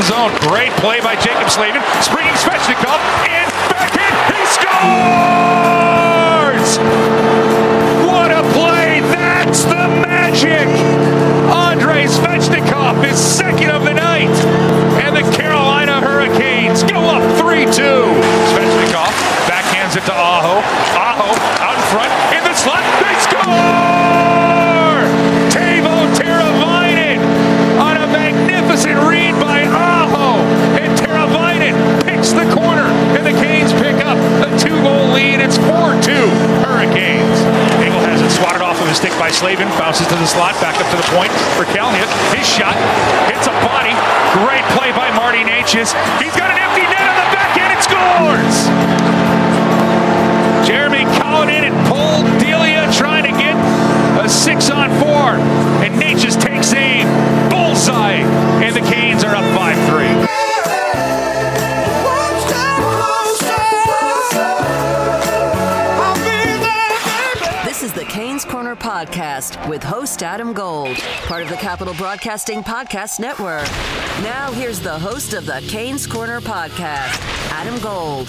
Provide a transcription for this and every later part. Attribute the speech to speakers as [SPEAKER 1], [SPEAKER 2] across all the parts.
[SPEAKER 1] The zone. Great play by Jaccob Slavin. Springing Svechnikov and backhand. He scores! What a play! That's the magic! Andrei Svechnikov is second of the night. And the Carolina Hurricanes go up 3-2. Svechnikov backhands it to Aho. It's 4-2 Hurricanes. Engel has it swatted off of his stick by Slavin. Bounces to the slot. Back up to the point for Kalniet. His shot hits a body. Great play by Marty Necas. He's got an empty net on the back end. It scores! Jeremy Collin and Paul Delia trying to get a six on four. And Necas takes aim. Bullseye. And the Canes are up 5
[SPEAKER 2] Canes Corner Podcast with host Adam Gold, part of the Capital Broadcasting Podcast Network. Now, here's the host of the Canes Corner Podcast, Adam Gold.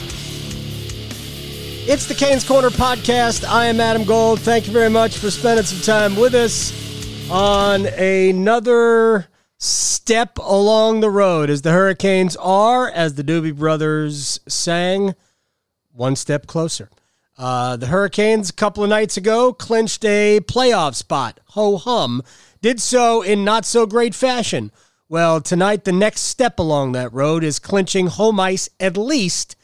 [SPEAKER 3] It's the Canes Corner podcast. I am Adam Gold. Thank you very much for spending some time with us on another step along the road as the Hurricanes are, as the Doobie Brothers sang, one step closer. Uh, the Hurricanes, a couple of nights ago, clinched a playoff spot. Ho hum. Did so in not so great fashion. Well, tonight, the next step along that road is clinching home ice at least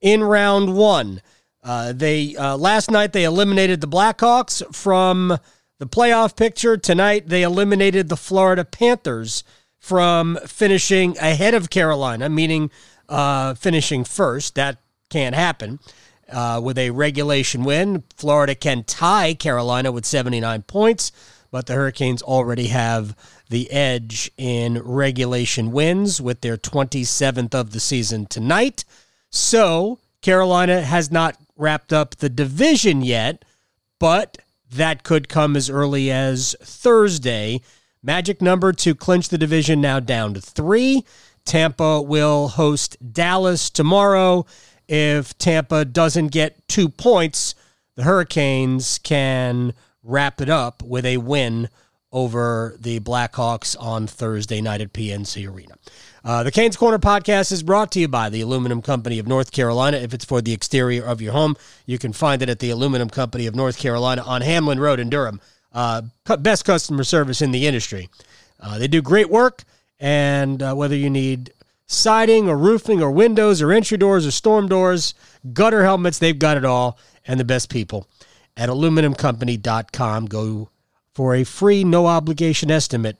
[SPEAKER 3] in round one. Uh, they uh, last night they eliminated the Blackhawks from the playoff picture. Tonight they eliminated the Florida Panthers from finishing ahead of Carolina, meaning uh, finishing first. That can't happen. Uh, with a regulation win, Florida can tie Carolina with 79 points, but the Hurricanes already have the edge in regulation wins with their 27th of the season tonight. So Carolina has not wrapped up the division yet, but that could come as early as Thursday. Magic number to clinch the division now down to three. Tampa will host Dallas tomorrow. If Tampa doesn't get two points, the Hurricanes can wrap it up with a win over the Blackhawks on Thursday night at PNC Arena. Uh, the Canes Corner podcast is brought to you by the Aluminum Company of North Carolina. If it's for the exterior of your home, you can find it at the Aluminum Company of North Carolina on Hamlin Road in Durham. Uh, best customer service in the industry. Uh, they do great work, and uh, whether you need siding or roofing or windows or entry doors or storm doors, gutter helmets, they've got it all, and the best people at aluminumcompany.com. Go for a free, no obligation estimate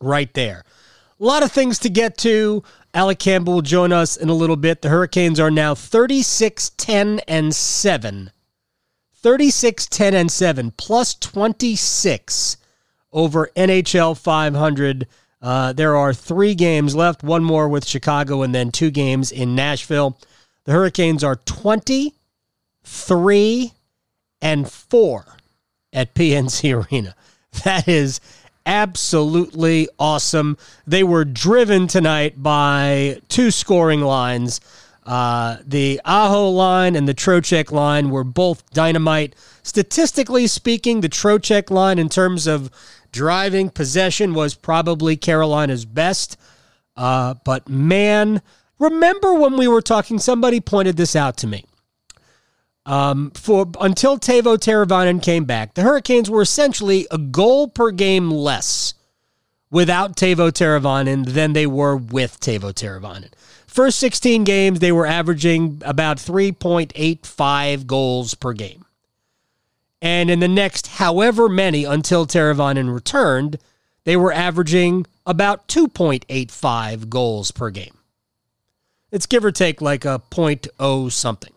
[SPEAKER 3] right there. A lot of things to get to. Alec Campbell will join us in a little bit. The Hurricanes are now 36 10 and 7. 36 10 and 7 plus 26 over NHL 500. Uh, there are three games left, one more with Chicago, and then two games in Nashville. The Hurricanes are 23 and 4 at PNC Arena. That is absolutely awesome. They were driven tonight by two scoring lines. Uh, the Aho line and the Trocheck line were both dynamite. Statistically speaking, the Trocheck line, in terms of driving possession, was probably Carolina's best. Uh, but man, remember when we were talking? Somebody pointed this out to me. Um, for until Teuvo Teravainen came back, the Hurricanes were essentially a goal per game less without Teuvo Teravainen than they were with Teuvo Teravainen. First 16 games, they were averaging about 3.85 goals per game. And in the next however many until Teravainen returned, they were averaging about 2.85 goals per game. It's give or take like a 0.0 something.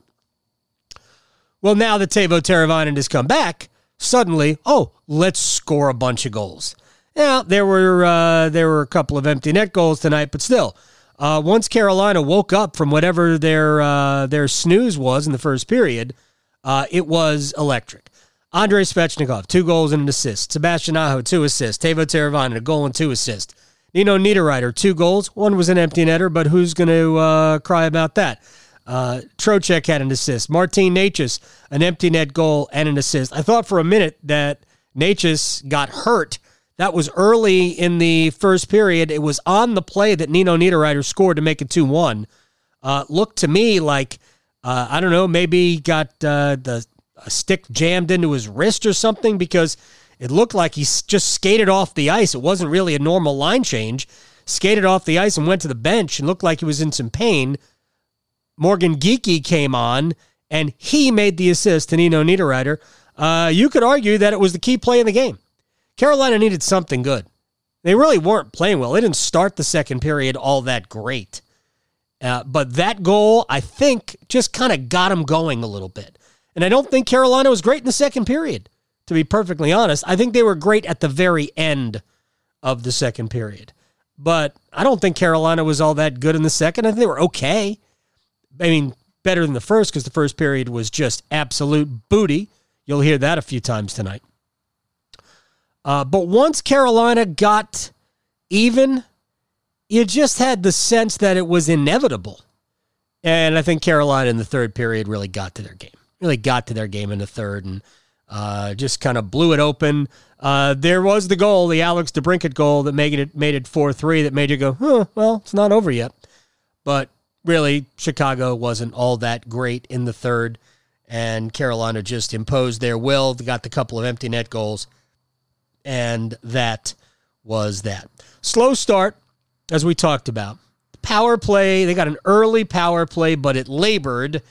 [SPEAKER 3] Well, now that Teuvo Teravainen has come back, suddenly, oh, let's score a bunch of goals. Now there were uh, there were a couple of empty net goals tonight, but still, uh, once Carolina woke up from whatever their uh, their snooze was in the first period, uh, it was electric. Andrei Svechnikov, two goals and an assist. Sebastian Aho, two assists. Teuvo Teravainen, a goal and two assists. Nino Niederreiter, two goals. One was an empty netter, but who's going to uh, cry about that? Uh, Trocheck had an assist. Martin Necas, an empty net goal and an assist. I thought for a minute that Necas got hurt. That was early in the first period. It was on the play that Nino Niederreiter scored to make it 2 1. Uh, looked to me like, uh, I don't know, maybe got uh, the a stick jammed into his wrist or something because it looked like he just skated off the ice. It wasn't really a normal line change. Skated off the ice and went to the bench and looked like he was in some pain. Morgan Geekie came on and he made the assist to Nino Niederreiter. Uh, you could argue that it was the key play in the game. Carolina needed something good. They really weren't playing well. They didn't start the second period all that great. Uh, but that goal, I think, just kind of got them going a little bit. And I don't think Carolina was great in the second period, to be perfectly honest. I think they were great at the very end of the second period. But I don't think Carolina was all that good in the second. I think they were okay. I mean, better than the first because the first period was just absolute booty. You'll hear that a few times tonight. Uh, but once Carolina got even, you just had the sense that it was inevitable. And I think Carolina in the third period really got to their game really got to their game in the third and uh, just kind of blew it open. Uh, there was the goal, the Alex DeBrincat goal that made it made it four three. That made you go, huh, well, it's not over yet. But really, Chicago wasn't all that great in the third, and Carolina just imposed their will. They got the couple of empty net goals, and that was that. Slow start, as we talked about. Power play. They got an early power play, but it labored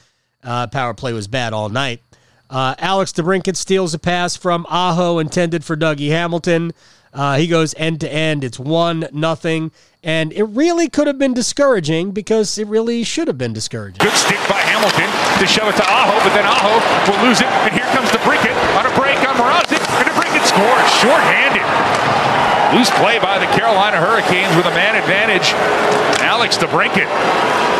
[SPEAKER 3] uh, power play was bad all night. Uh, Alex DeBrincat steals a pass from Aho intended for Dougie Hamilton. Uh, he goes end to end. It's one nothing, and it really could have been discouraging because it really should have been discouraging.
[SPEAKER 1] Good stick by Hamilton to shove it to Aho, but then Aho will lose it, and here comes DeBrincat on a break on Mrazek, and DeBrincat scores shorthanded. Loose play by the Carolina Hurricanes with a man advantage. Alex DeBrincat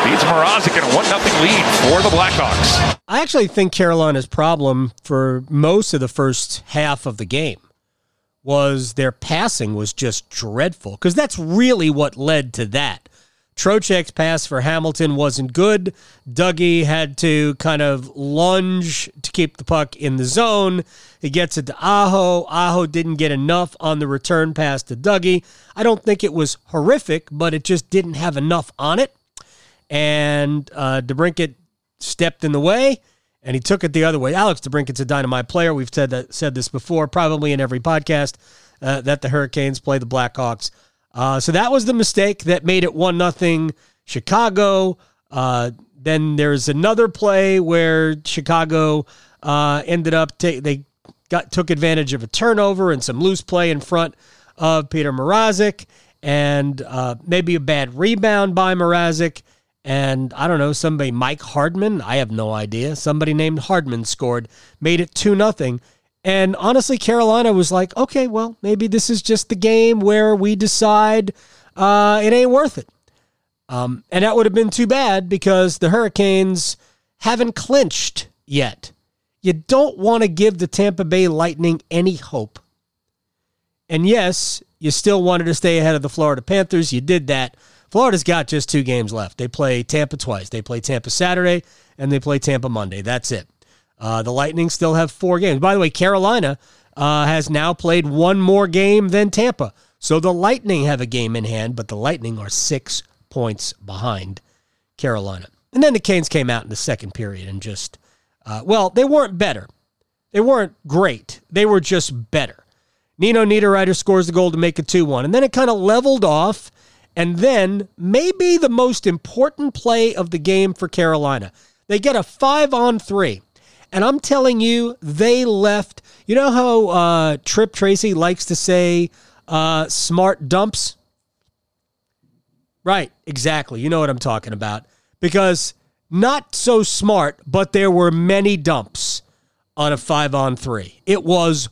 [SPEAKER 1] beats Mrazek in a 1 0 lead for the Blackhawks.
[SPEAKER 3] I actually think Carolina's problem for most of the first half of the game was their passing was just dreadful because that's really what led to that. Trocheck's pass for Hamilton wasn't good. Dougie had to kind of lunge to keep the puck in the zone. He gets it to Aho. Aho didn't get enough on the return pass to Dougie. I don't think it was horrific, but it just didn't have enough on it. And uh, DeBrincat stepped in the way, and he took it the other way. Alex DeBrincat's a dynamite player. We've said that said this before, probably in every podcast uh, that the Hurricanes play the Blackhawks. Uh, so that was the mistake that made it one nothing Chicago. Uh, then there's another play where Chicago uh, ended up ta- they got took advantage of a turnover and some loose play in front of Peter Mrazek and uh, maybe a bad rebound by Mrazek. And I don't know, somebody, Mike Hardman, I have no idea. Somebody named Hardman scored, made it 2 nothing. And honestly, Carolina was like, okay, well, maybe this is just the game where we decide uh, it ain't worth it. Um, and that would have been too bad because the Hurricanes haven't clinched yet. You don't want to give the Tampa Bay Lightning any hope. And yes, you still wanted to stay ahead of the Florida Panthers. You did that. Florida's got just two games left. They play Tampa twice. They play Tampa Saturday and they play Tampa Monday. That's it. Uh, the Lightning still have four games. By the way, Carolina uh, has now played one more game than Tampa. So the Lightning have a game in hand, but the Lightning are six points behind Carolina. And then the Canes came out in the second period and just, uh, well, they weren't better. They weren't great. They were just better. Nino Niederreiter scores the goal to make it 2 1. And then it kind of leveled off. And then maybe the most important play of the game for Carolina. They get a five on three. And I'm telling you, they left. You know how uh, Tripp Tracy likes to say uh, smart dumps? Right, exactly. You know what I'm talking about. Because not so smart, but there were many dumps on a five on three. It was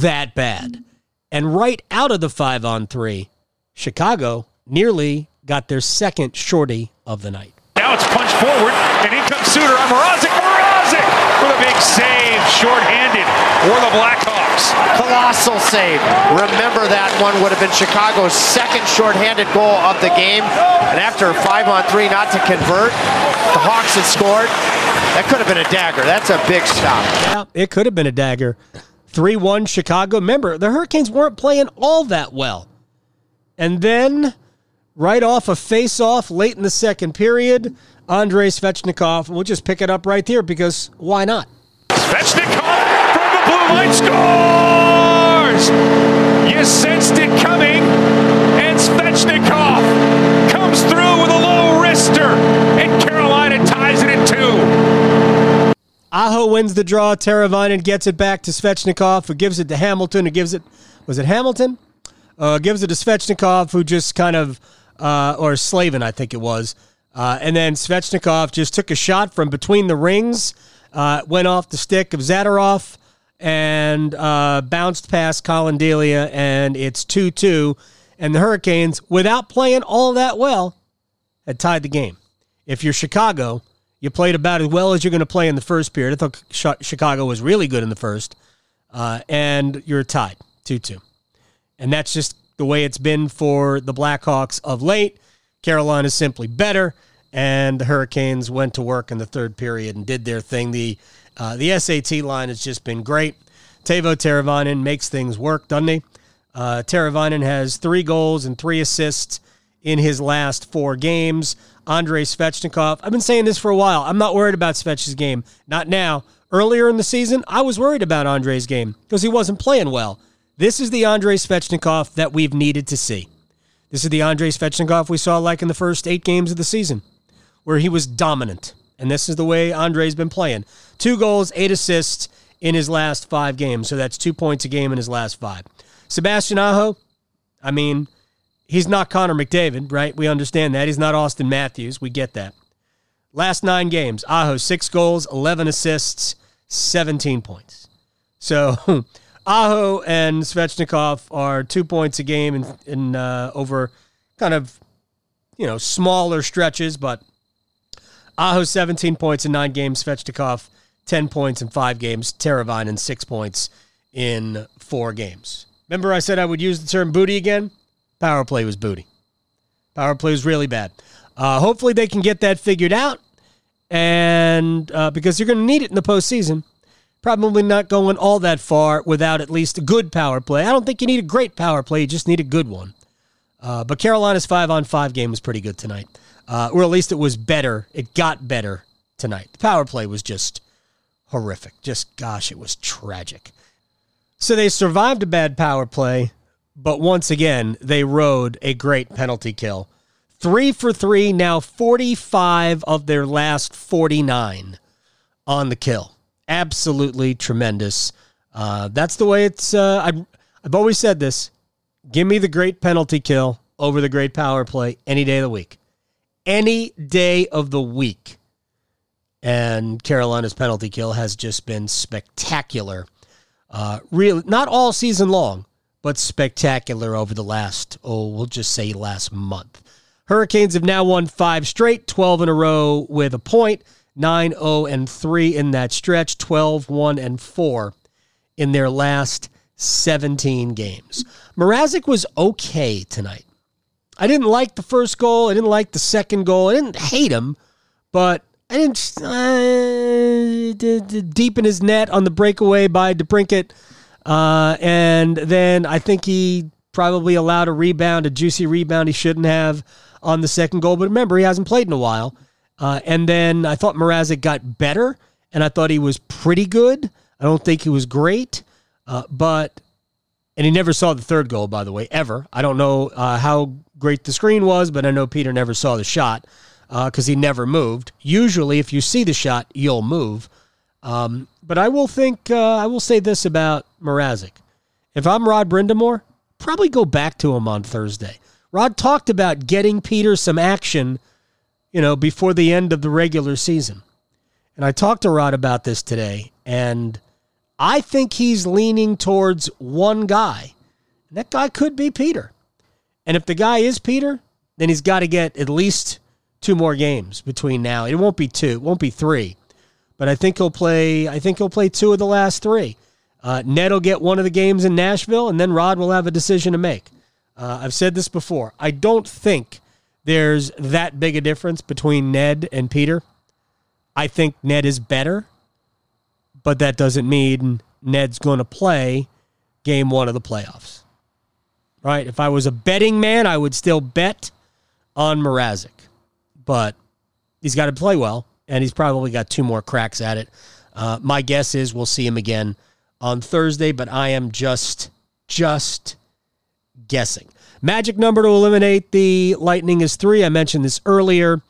[SPEAKER 3] that bad. And right out of the five on three, Chicago nearly got their second shorty of the night.
[SPEAKER 1] Now it's punched forward, and in comes Suter on Mrazek. Mrazek with a big save, shorthanded for the Blackhawks.
[SPEAKER 4] Colossal save. Remember that one would have been Chicago's second shorthanded goal of the game. And after five on three not to convert, the Hawks had scored. That could have been a dagger. That's a big stop.
[SPEAKER 3] Yeah, it could have been a dagger. 3 1 Chicago. Remember, the Hurricanes weren't playing all that well. And then, right off a face off late in the second period, Andrei Svechnikov, we'll just pick it up right here because why not?
[SPEAKER 1] Svechnikov from the blue line scores! You sensed it coming, and Svechnikov comes through with a low wrister, and Carolina ties it at two.
[SPEAKER 3] Aho wins the draw. Teravainen gets it back to Svechnikov, who gives it to Hamilton, who gives it, was it Hamilton? Uh, gives it to Svechnikov, who just kind of, uh, or Slavin, I think it was. Uh, and then Svechnikov just took a shot from between the rings, uh, went off the stick of Zadorov, and uh, bounced past Colin Delia, and it's 2 2. And the Hurricanes, without playing all that well, had tied the game. If you're Chicago, you played about as well as you're going to play in the first period. I thought Chicago was really good in the first, uh, and you're tied 2 2. And that's just the way it's been for the Blackhawks of late. Carolina's simply better, and the Hurricanes went to work in the third period and did their thing. The uh, the SAT line has just been great. Teuvo Teravainen makes things work, doesn't he? Uh, Teravainen has three goals and three assists in his last four games. Andrei Svechnikov, I've been saying this for a while. I'm not worried about Svech's game. Not now. Earlier in the season, I was worried about Andrei's game because he wasn't playing well. This is the Andrei Svechnikov that we've needed to see. This is the Andrei Svechnikov we saw like in the first eight games of the season, where he was dominant. And this is the way Andrei's been playing. Two goals, eight assists in his last five games. So that's two points a game in his last five. Sebastian Aho, I mean, he's not Connor McDavid, right? We understand that. He's not Auston Matthews. We get that. Last nine games, Aho, six goals, 11 assists, 17 points. So Aho and Svechnikov are two points a game in, in uh, over kind of, you know, smaller stretches, but Aho 17 points in nine games, Svechnikov 10 points in five games, Teravainen six points in four games. Remember I said I would use the term booty again? Power play was booty. Power play was really bad. Uh, hopefully they can get that figured out, and uh, because you're going to need it in the postseason probably not going all that far without at least a good power play. I don't think you need a great power play, you just need a good one. Uh, but Carolina's five on five game was pretty good tonight, uh, or at least it was better. It got better tonight. The power play was just horrific. Just, gosh, it was tragic. So they survived a bad power play, but once again, they rode a great penalty kill. Three for three, now 45 of their last 49 on the kill absolutely tremendous. Uh, that's the way it's. Uh, I've, I've always said this. Give me the great penalty kill over the great power play any day of the week. Any day of the week. And Carolina's penalty kill has just been spectacular. Uh, really, not all season long, but spectacular over the last, oh, we'll just say last month. Hurricanes have now won five straight, 12 in a row with a point. 9 0 and 3 in that stretch, 12 1 and 4 in their last 17 games. Mrazek was okay tonight. I didn't like the first goal. I didn't like the second goal. I didn't hate him, but I didn't uh, deepen his net on the breakaway by DeBrincat. Uh, and then I think he probably allowed a rebound, a juicy rebound he shouldn't have on the second goal. But remember, he hasn't played in a while. Uh, and then I thought Mrazek got better, and I thought he was pretty good. I don't think he was great, uh, but and he never saw the third goal, by the way, ever. I don't know uh, how great the screen was, but I know Peter never saw the shot because uh, he never moved. Usually, if you see the shot, you'll move. Um, but I will think uh, I will say this about Mrazek. If I'm Rod Brind'Amour, probably go back to him on Thursday. Rod talked about getting Peter some action, you know, before the end of the regular season. And I talked to Rod about this today, and I think he's leaning towards one guy. And that guy could be Peter. And if the guy is Peter, then he's got to get at least two more games between now. It won't be two, it won't be three. But I think he'll play I think he'll play two of the last three. Uh, Ned will get one of the games in Nashville, and then Rod will have a decision to make. Uh, I've said this before. I don't think there's that big a difference between Ned and Peter. I think Ned is better, but that doesn't mean Ned's going to play game one of the playoffs. Right? If I was a betting man, I would still bet on Mrazek, but he's got to play well, and he's probably got two more cracks at it. Uh, my guess is we'll see him again on Thursday, but I am just just guessing. Magic number to eliminate the Lightning is three. I mentioned this earlier.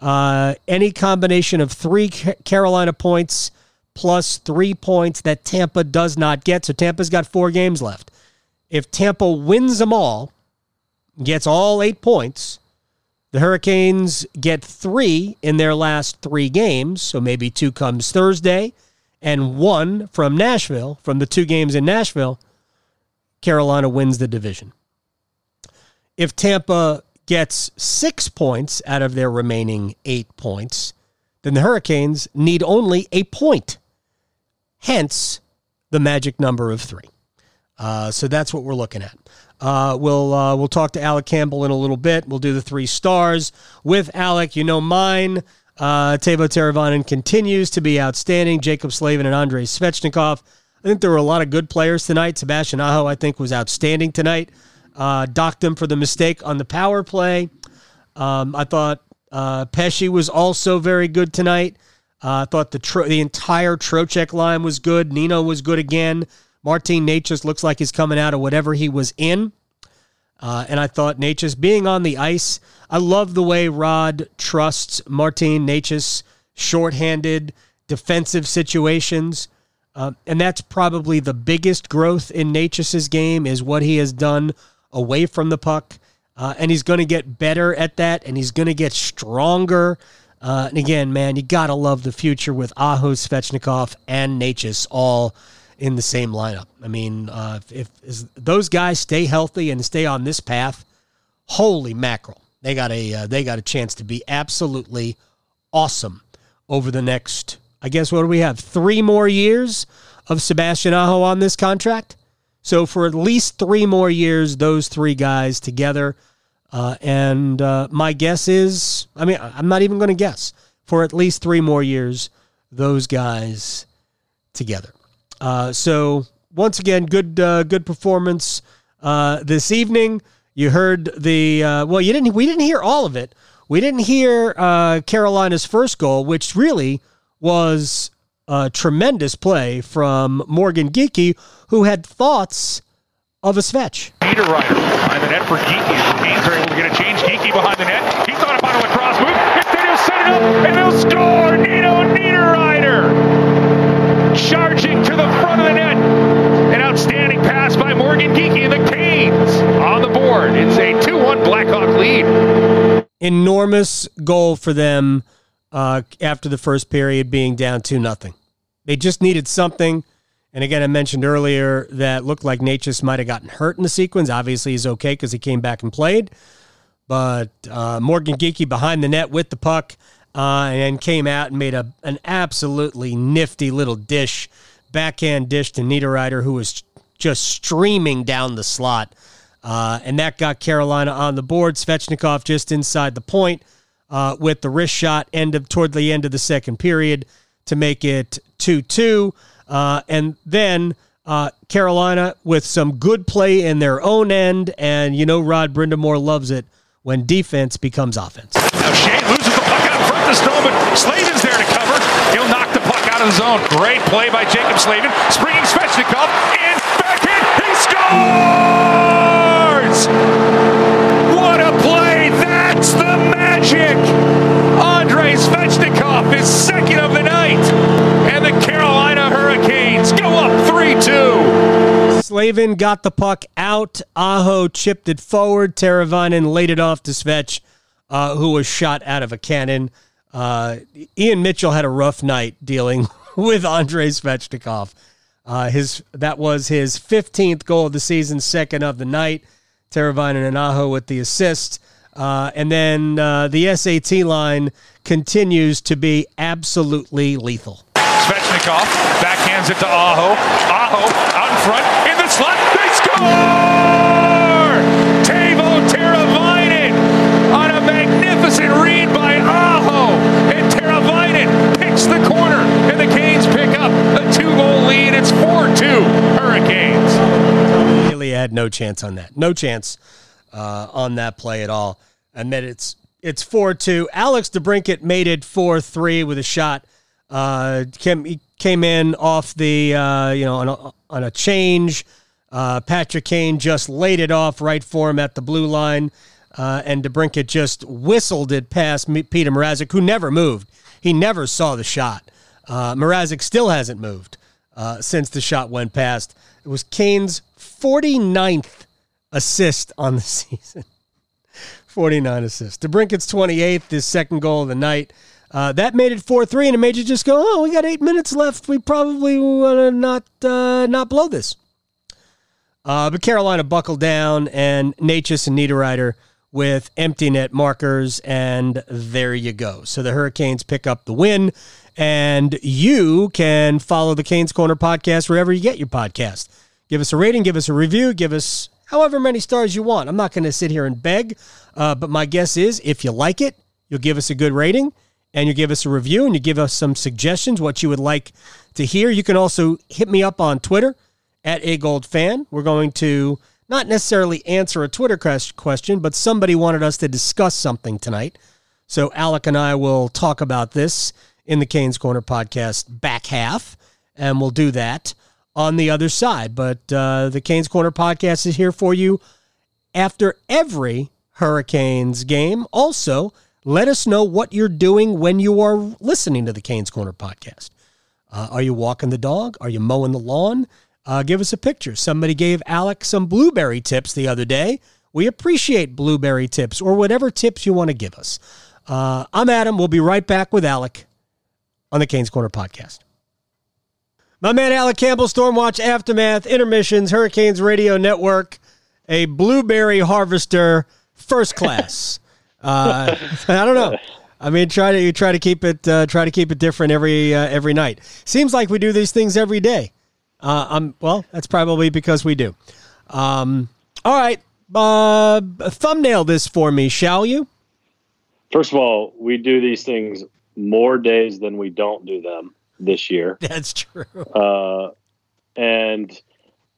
[SPEAKER 3] Uh, any combination of three Carolina points plus three points that Tampa does not get. So Tampa's got four games left. If Tampa wins them all, gets all eight points, the Hurricanes get three in their last three games. So maybe two comes Thursday and one from Nashville, from the two games in Nashville. Carolina wins the division. If Tampa gets six points out of their remaining eight points, then the Hurricanes need only a point. Hence, the magic number of three. Uh, so that's what we're looking at. Uh, we'll uh, we'll talk to Alec Campbell in a little bit. We'll do the three stars with Alec. You know mine. Uh, Teuvo Teravainen continues to be outstanding. Jaccob Slavin and Andrei Svechnikov. I think there were a lot of good players tonight. Sebastian Aho, I think, was outstanding tonight. Uh, docked him for the mistake on the power play. Um, I thought uh, Pesce was also very good tonight. Uh, I thought the tro- the entire Trocheck line was good. Nino was good again. Martin Necas looks like he's coming out of whatever he was in. Uh, and I thought Necas being on the ice, I love the way Rod trusts Martin Necas shorthanded defensive situations. Uh, and that's probably the biggest growth in Necas's game is what he has done away from the puck. Uh, and he's going to get better at that, and he's going to get stronger. Uh, and again, man, you got to love the future with Aho, Svechnikov, and Necas all in the same lineup. I mean, uh, if, if those guys stay healthy and stay on this path, holy mackerel, they got a uh, they got a chance to be absolutely awesome over the next. I guess what do we have? Three more years of Sebastian Aho on this contract. So for at least three more years, those three guys together. Uh, and uh, my guess is, I mean, I'm not even going to guess. For at least three more years, those guys together. Uh, so once again, good uh, good performance uh, this evening. You heard the uh, well, you didn't. We didn't hear all of it. We didn't hear Carolina's first goal, which really was a tremendous play from Morgan Geekie, who had thoughts of a Svetch.
[SPEAKER 1] Niederreiter behind the net for Geekie. The Canes are able to get a change. Geekie behind the net. He thought about a lacrosse move. Instead, he'll set it up and they'll score. Nino Niederreiter charging to the front of the net. An outstanding pass by Morgan Geekie and the Canes on the board. It's a 2 1 Blackhawk lead.
[SPEAKER 3] Enormous goal for them uh, after the first period being down 2 nothing. They just needed something. And again, I mentioned earlier that looked like Necas might have gotten hurt in the sequence. Obviously, he's okay because he came back and played. But uh, Morgan Geekie behind the net with the puck uh, and came out and made a an absolutely nifty little dish, backhand dish to Niederreiter, who was just streaming down the slot. Uh, and that got Carolina on the board. Svechnikov just inside the point uh, with the wrist shot end of toward the end of the second period to make it 2 2. Uh, and then uh, Carolina with some good play in their own end. And you know, Rod Brind'Amour loves it when defense becomes offense.
[SPEAKER 1] Now Skjei loses the puck out in front stone, but Slavin's there to cover. He'll knock the puck out of the zone. Great play by Jaccob Slavin. Springing Svechnikov in, back in, he scores! What a play! That's the magic! Svechnikov is second of the night, and the Carolina Hurricanes go up 3 2.
[SPEAKER 3] Slavin got the puck out. Aho chipped it forward. Teravainen laid it off to Svech, uh, who was shot out of a cannon. Uh, Ian Mitchell had a rough night dealing with Andrei Svechnikov. Uh, his that was his 15th goal of the season, second of the night. Teravainen and Aho with the assist. Uh, and then uh, the SAT line continues to be absolutely lethal.
[SPEAKER 1] Svechnikov backhands it to Aho. Aho out in front in the slot. They score! Teuvo Teravainen on a magnificent read by Aho. And Teravainen picks the corner. And the Canes pick up a two goal lead. It's 4 2 Hurricanes.
[SPEAKER 3] Really had no chance on that. No chance uh, on that play at all. And then it's it's four two. Alex DeBrincat made it four three with a shot. Uh, came he came in off the uh, you know on a, on a change. Uh, Patrick Kane just laid it off right for him at the blue line, uh, and DeBrincat just whistled it past Peter Mrazek, who never moved. He never saw the shot. Uh, Mrazek still hasn't moved uh, since the shot went past. It was Kane's 49th assist on the season. 49 assists. DeBrincat's 28th, his second goal of the night. Uh, that made it 4 3, and it made you just go, oh, we got eight minutes left. We probably want to not, uh, not blow this. Uh, but Carolina buckled down, and Necas and Niederreiter with empty net markers, and there you go. So the Hurricanes pick up the win, and you can follow the Canes Corner podcast wherever you get your podcast. Give us a rating, give us a review, give us however many stars you want. I'm not going to sit here and beg, uh, but my guess is if you like it, you'll give us a good rating and you give us a review and you give us some suggestions what you would like to hear. You can also hit me up on Twitter at a gold fan. We're going to not necessarily answer a Twitter question, but somebody wanted us to discuss something tonight. So Alec and I will talk about this in the Canes Corner podcast back half, and we'll do that on the other side. But uh, the Canes Corner podcast is here for you after every Hurricanes game. Also, let us know what you're doing when you are listening to the Canes Corner podcast. Uh, are you walking the dog? Are you mowing the lawn? Uh, give us a picture. Somebody gave Alec some blueberry tips the other day. We appreciate blueberry tips or whatever tips you want to give us. Uh, I'm Adam. We'll be right back with Alec on the Canes Corner podcast. My man Alec Campbell, Stormwatch Aftermath, Intermissions, Hurricanes Radio Network, a blueberry harvester, first class. uh, I don't know. I mean, try to you try to keep it uh, try to keep it different every uh, every night. Seems like we do these things every day. Uh, I'm well. That's probably because we do. Um, all right, uh, thumbnail this for me, shall you?
[SPEAKER 5] First of all, we do these things more days than we don't do them this year.
[SPEAKER 3] That's true.
[SPEAKER 5] Uh, and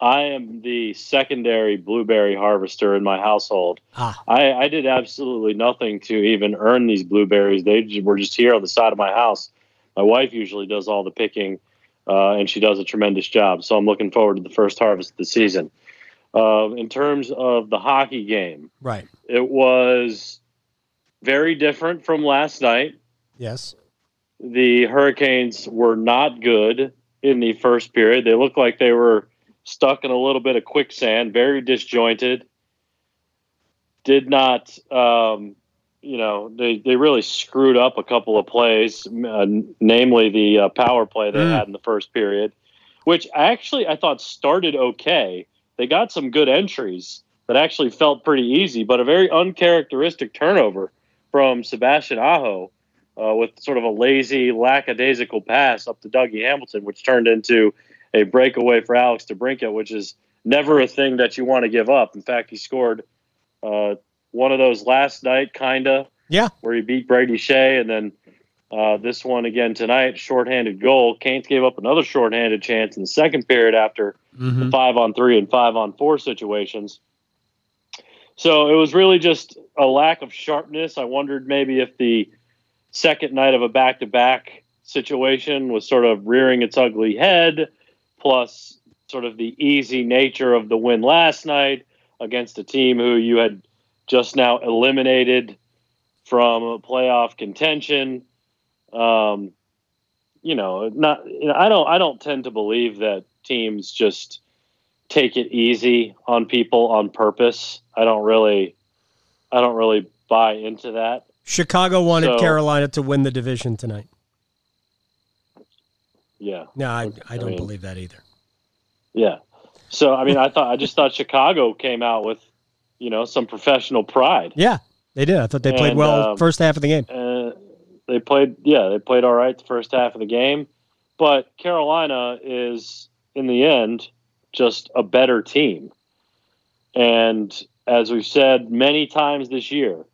[SPEAKER 5] I am the secondary blueberry harvester in my household. Ah. I, I, did absolutely nothing to even earn these blueberries. They were just here on the side of my house. My wife usually does all the picking, uh, and she does a tremendous job. So I'm looking forward to the first harvest of the season. Uh, in terms of the hockey game,
[SPEAKER 3] right?
[SPEAKER 5] It was very different from last night.
[SPEAKER 3] Yes
[SPEAKER 5] the Hurricanes were not good in the first period. They looked like they were stuck in a little bit of quicksand, very disjointed. Did not, um, you know, they, they really screwed up a couple of plays, uh, namely the uh, power play they mm. had in the first period, which actually I thought started okay. They got some good entries that actually felt pretty easy, but a very uncharacteristic turnover from Sebastian Aho uh, with sort of a lazy, lackadaisical pass up to Dougie Hamilton, which turned into a breakaway for Alex DeBrincat, which is never a thing that you want to give up. In fact, he scored uh, one of those last night, kinda,
[SPEAKER 3] yeah,
[SPEAKER 5] where he beat Brady Skjei, and then uh, this one again tonight, shorthanded goal. Canes gave up another shorthanded chance in the second period after mm-hmm. the five on three and five on four situations. So it was really just a lack of sharpness. I wondered maybe if the second night of a back to back situation was sort of rearing its ugly head, plus sort of the easy nature of the win last night against a team who you had just now eliminated from playoff contention. Um, you know, not you know, I don't I don't tend to believe that teams just take it easy on people on purpose. I don't really I don't really buy into that.
[SPEAKER 3] Chicago wanted
[SPEAKER 5] So-
[SPEAKER 3] Carolina to win the division tonight.
[SPEAKER 5] Yeah.
[SPEAKER 3] No, I, I don't
[SPEAKER 5] mean-
[SPEAKER 3] believe that either.
[SPEAKER 5] Yeah. So I mean I thought I just thought Chicago came out with, you know, some professional pride.
[SPEAKER 3] Yeah, they did. I thought they played
[SPEAKER 5] And,
[SPEAKER 3] well
[SPEAKER 5] um,
[SPEAKER 3] first half of the game.
[SPEAKER 5] Uh, they played, yeah, they played all right the first half of the game, but Carolina is in the end just a better team. And as we've said many times this year,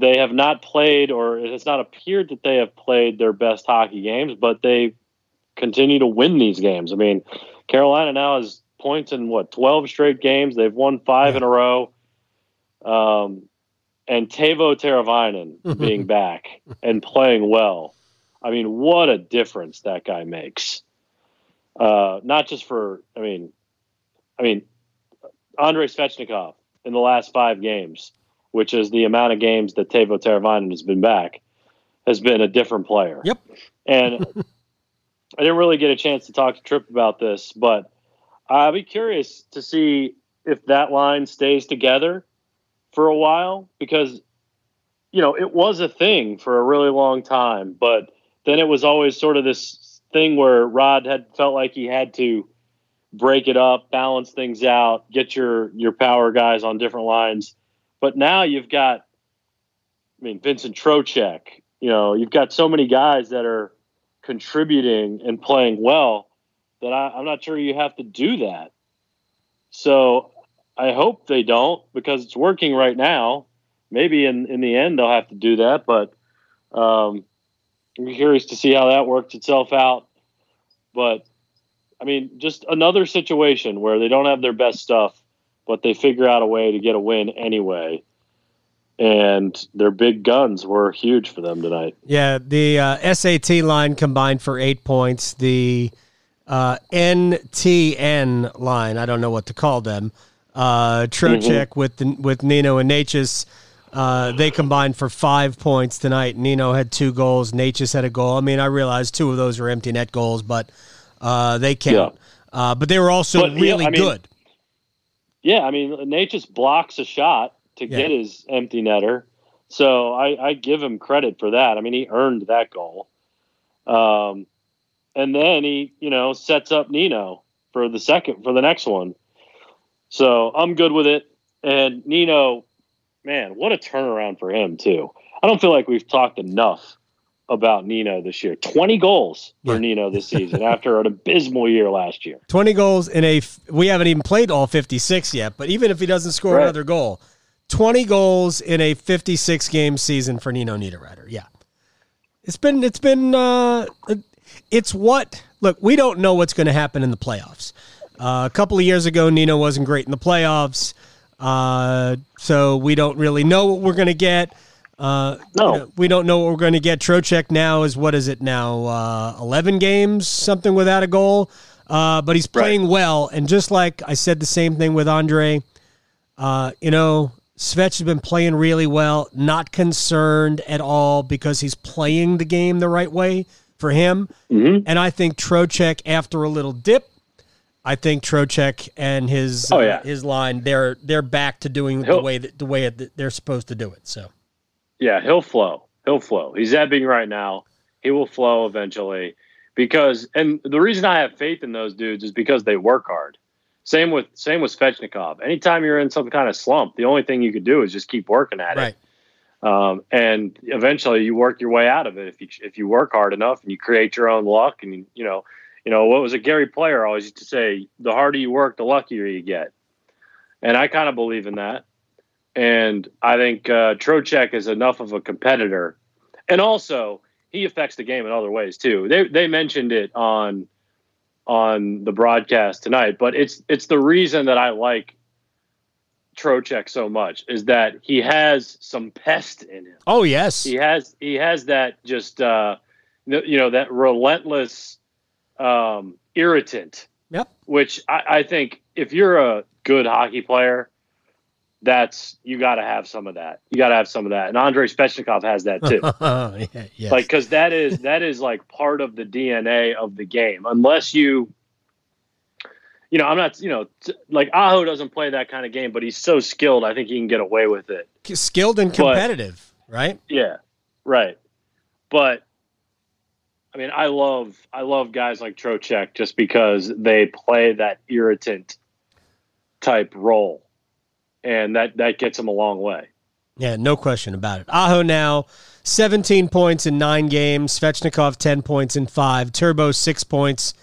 [SPEAKER 5] they have not played, or it has not appeared that they have played their best hockey games, but they continue to win these games. I mean, Carolina now has points in what twelve straight games. They've won five in a row. Um, and Teuvo Teravainen being back and playing well. I mean, what a difference that guy makes. Uh, not just for, I mean, I mean, Andrei Svechnikov in the last five games, which is the amount of games that Teuvo Teravainen has been back, has been a different player.
[SPEAKER 3] Yep.
[SPEAKER 5] And I didn't really get a chance to talk to Tripp about this, but I'll be curious to see if that line stays together for a while because you know it was a thing for a really long time but then it was always sort of this thing where Rod had felt like he had to break it up balance things out get your your power guys on different lines but now you've got I mean Vincent Trocheck you know you've got so many guys that are contributing and playing well that I, I'm not sure you have to do that so I hope they don't because it's working right now. Maybe in, in the end they'll have to do that, but um, I'm curious to see how that works itself out. But I mean, just another situation where they don't have their best stuff, but they figure out a way to get a win anyway. And their big guns were huge for them tonight.
[SPEAKER 3] Yeah, the uh, SAT line combined for eight points. The uh, NTN line, I don't know what to call them. Uh, Trocheck with the, with Nino and Necas, uh, they combined for five points tonight. Nino had two goals. Necas had a goal. I mean, I realize two of those were empty net goals, but uh, they count. Uh, but they were also
[SPEAKER 5] But, yeah,
[SPEAKER 3] really
[SPEAKER 5] I mean,
[SPEAKER 3] good.
[SPEAKER 5] Yeah, I mean, Nate just blocks a shot to
[SPEAKER 3] Yeah.
[SPEAKER 5] get his empty netter. So I, I give him credit for that. I mean, he earned that goal. Um, and then he, you know, sets up Nino for the second, for the next one. So I'm good with it. And Nino, man, what a turnaround for him, too. I don't feel like we've talked enough about Nino this year. 20 goals for. Nino this season after an abysmal year last year.
[SPEAKER 3] 20 goals in a f- we haven't even played all 56 yet but even if he doesn't score
[SPEAKER 5] Right.
[SPEAKER 3] another goal 20 goals in a 56 game season for Nino Niederreiter yeah it's been it's been uh it's what look we don't know what's going to happen in the playoffs uh, a couple of years ago Nino wasn't great in the playoffs uh so we don't really know what we're going to get uh,
[SPEAKER 5] No.
[SPEAKER 3] you know, we don't know what we're going to get. Trocheck now is what is it now? Uh, Eleven games, something without a goal. Uh, but he's playing well, and just like I said, the same thing with Andre. Uh, you know, Svech has been playing really well. Not concerned at all because he's playing the game the right way for him.
[SPEAKER 5] Mm-hmm.
[SPEAKER 3] And I think Trocheck, after a little dip, I think Trocheck and his
[SPEAKER 5] Oh, yeah.
[SPEAKER 3] his line they're they're back to doing the
[SPEAKER 5] He'll-
[SPEAKER 3] way that the way that they're supposed to do it. So.
[SPEAKER 5] Yeah, he'll flow. He'll flow. He's ebbing right now. He will flow eventually because and the reason I have faith in those dudes is because they work hard. Same with same with Svechnikov. Anytime you're in some kind of slump, the only thing you could do is just keep working at
[SPEAKER 3] Right.
[SPEAKER 5] it. Um, and eventually you work your way out of it if you if you work hard enough and you create your own luck and you, you know you know what was a Gary Player always used to say the harder you work the luckier you get. And I kind of believe in that. And I think uh, Trocheck is enough of a competitor, and also he affects the game in other ways too. They they mentioned it on on the broadcast tonight, but it's it's the reason that I like Trocheck so much is that he has some pest in him.
[SPEAKER 3] Oh yes.
[SPEAKER 5] He has he has that just uh, you know that relentless um, irritant
[SPEAKER 3] Yep.
[SPEAKER 5] which I, I think if you're a good hockey player, that's you got to have some of that. You got to have some of that, and Andrei Svechnikov has that too.
[SPEAKER 3] yeah, yes.
[SPEAKER 5] Like because that is that is like part of the DNA of the game. Unless you, you know, I'm not, you know, t- like Aho doesn't play that kind of game, but he's so skilled. I think he can get away with it.
[SPEAKER 3] skilled and competitive, right?
[SPEAKER 5] Yeah, right. But I mean, I love I love guys like Trocheck just because they play that irritant type role, and that that gets them a long way.
[SPEAKER 3] Yeah, no question about it. Aho now, 17 points in nine games. Svechnikov, 10 points in five. Turbo, six points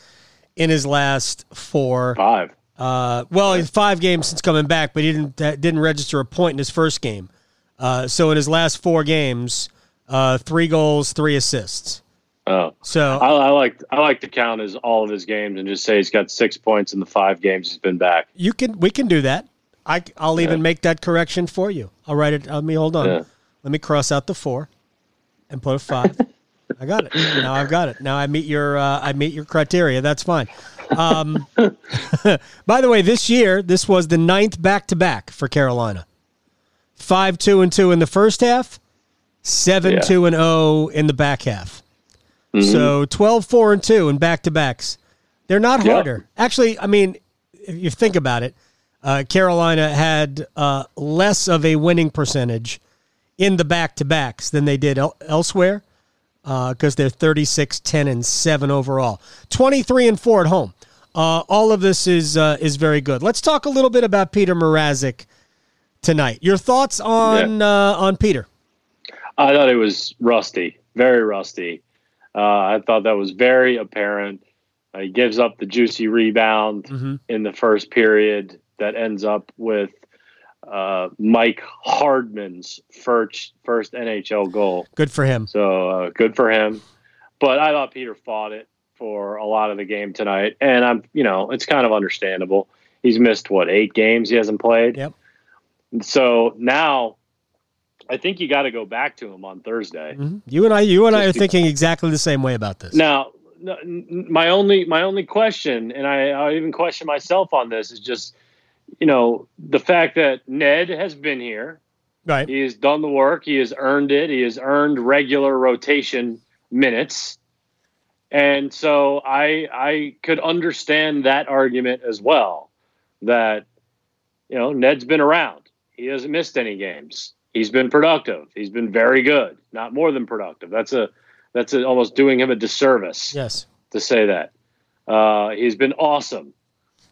[SPEAKER 3] in his last four.
[SPEAKER 5] Five.
[SPEAKER 3] Uh, well, five games since coming back, but he didn't didn't register a point in his first game. Uh, so in his last four games, uh, three goals, three assists.
[SPEAKER 5] Oh,
[SPEAKER 3] So
[SPEAKER 5] I, I like I like to count as all of his games and just say he's got six points in the five games he's been back.
[SPEAKER 3] you can we can do that. I I'll even make that correction for you. I'll write it. Let me hold on.
[SPEAKER 5] Yeah.
[SPEAKER 3] Let me cross out the four and put a five. I got it. Now I've got it. Now I meet your uh, I meet your criteria. That's fine. Um, by the way, this year this was the ninth back to back for Carolina. Five two and two in the first half, seven
[SPEAKER 5] Yeah.
[SPEAKER 3] two and zero in the back half.
[SPEAKER 5] Mm-hmm.
[SPEAKER 3] So 12 4 and 2 in back to backs. They're not
[SPEAKER 5] Yeah.
[SPEAKER 3] harder. Actually, I mean, if you think about it, uh, Carolina had uh, less of a winning percentage in the back to backs than they did el- elsewhere because they're 36 10 and 7 overall. 23 and 4 at home. Uh, all of this is uh, is very good. Let's talk a little bit about Peter Mrazek tonight. Your thoughts on uh, on Peter?
[SPEAKER 5] I thought it was rusty, very rusty. Uh, I thought that was very apparent. Uh, he gives up the juicy rebound
[SPEAKER 3] Mm-hmm.
[SPEAKER 5] in the first period that ends up with uh, Mike Hardman's first first NHL goal.
[SPEAKER 3] Good for him.
[SPEAKER 5] So uh, good for him. But I thought Peter fought it for a lot of the game tonight, and I'm you know it's kind of understandable. He's missed what eight games he hasn't played.
[SPEAKER 3] Yep.
[SPEAKER 5] So now, I think you got to go back to him on Thursday.
[SPEAKER 3] You and I, you and I are
[SPEAKER 5] Just
[SPEAKER 3] thinking exactly the same way about this.
[SPEAKER 5] Now, my only my only question, and I, I even question myself on this, is just you know the fact that Ned has been here.
[SPEAKER 3] right?
[SPEAKER 5] He has done the work. He has earned it. He has earned regular rotation minutes. And so I I could understand that argument as well. That you know Ned's been around. He hasn't missed any games. He's been productive. He's been very good. Not more than productive. That's a that's a, almost doing him a disservice
[SPEAKER 3] Yes.
[SPEAKER 5] to say that. Uh, he's been awesome.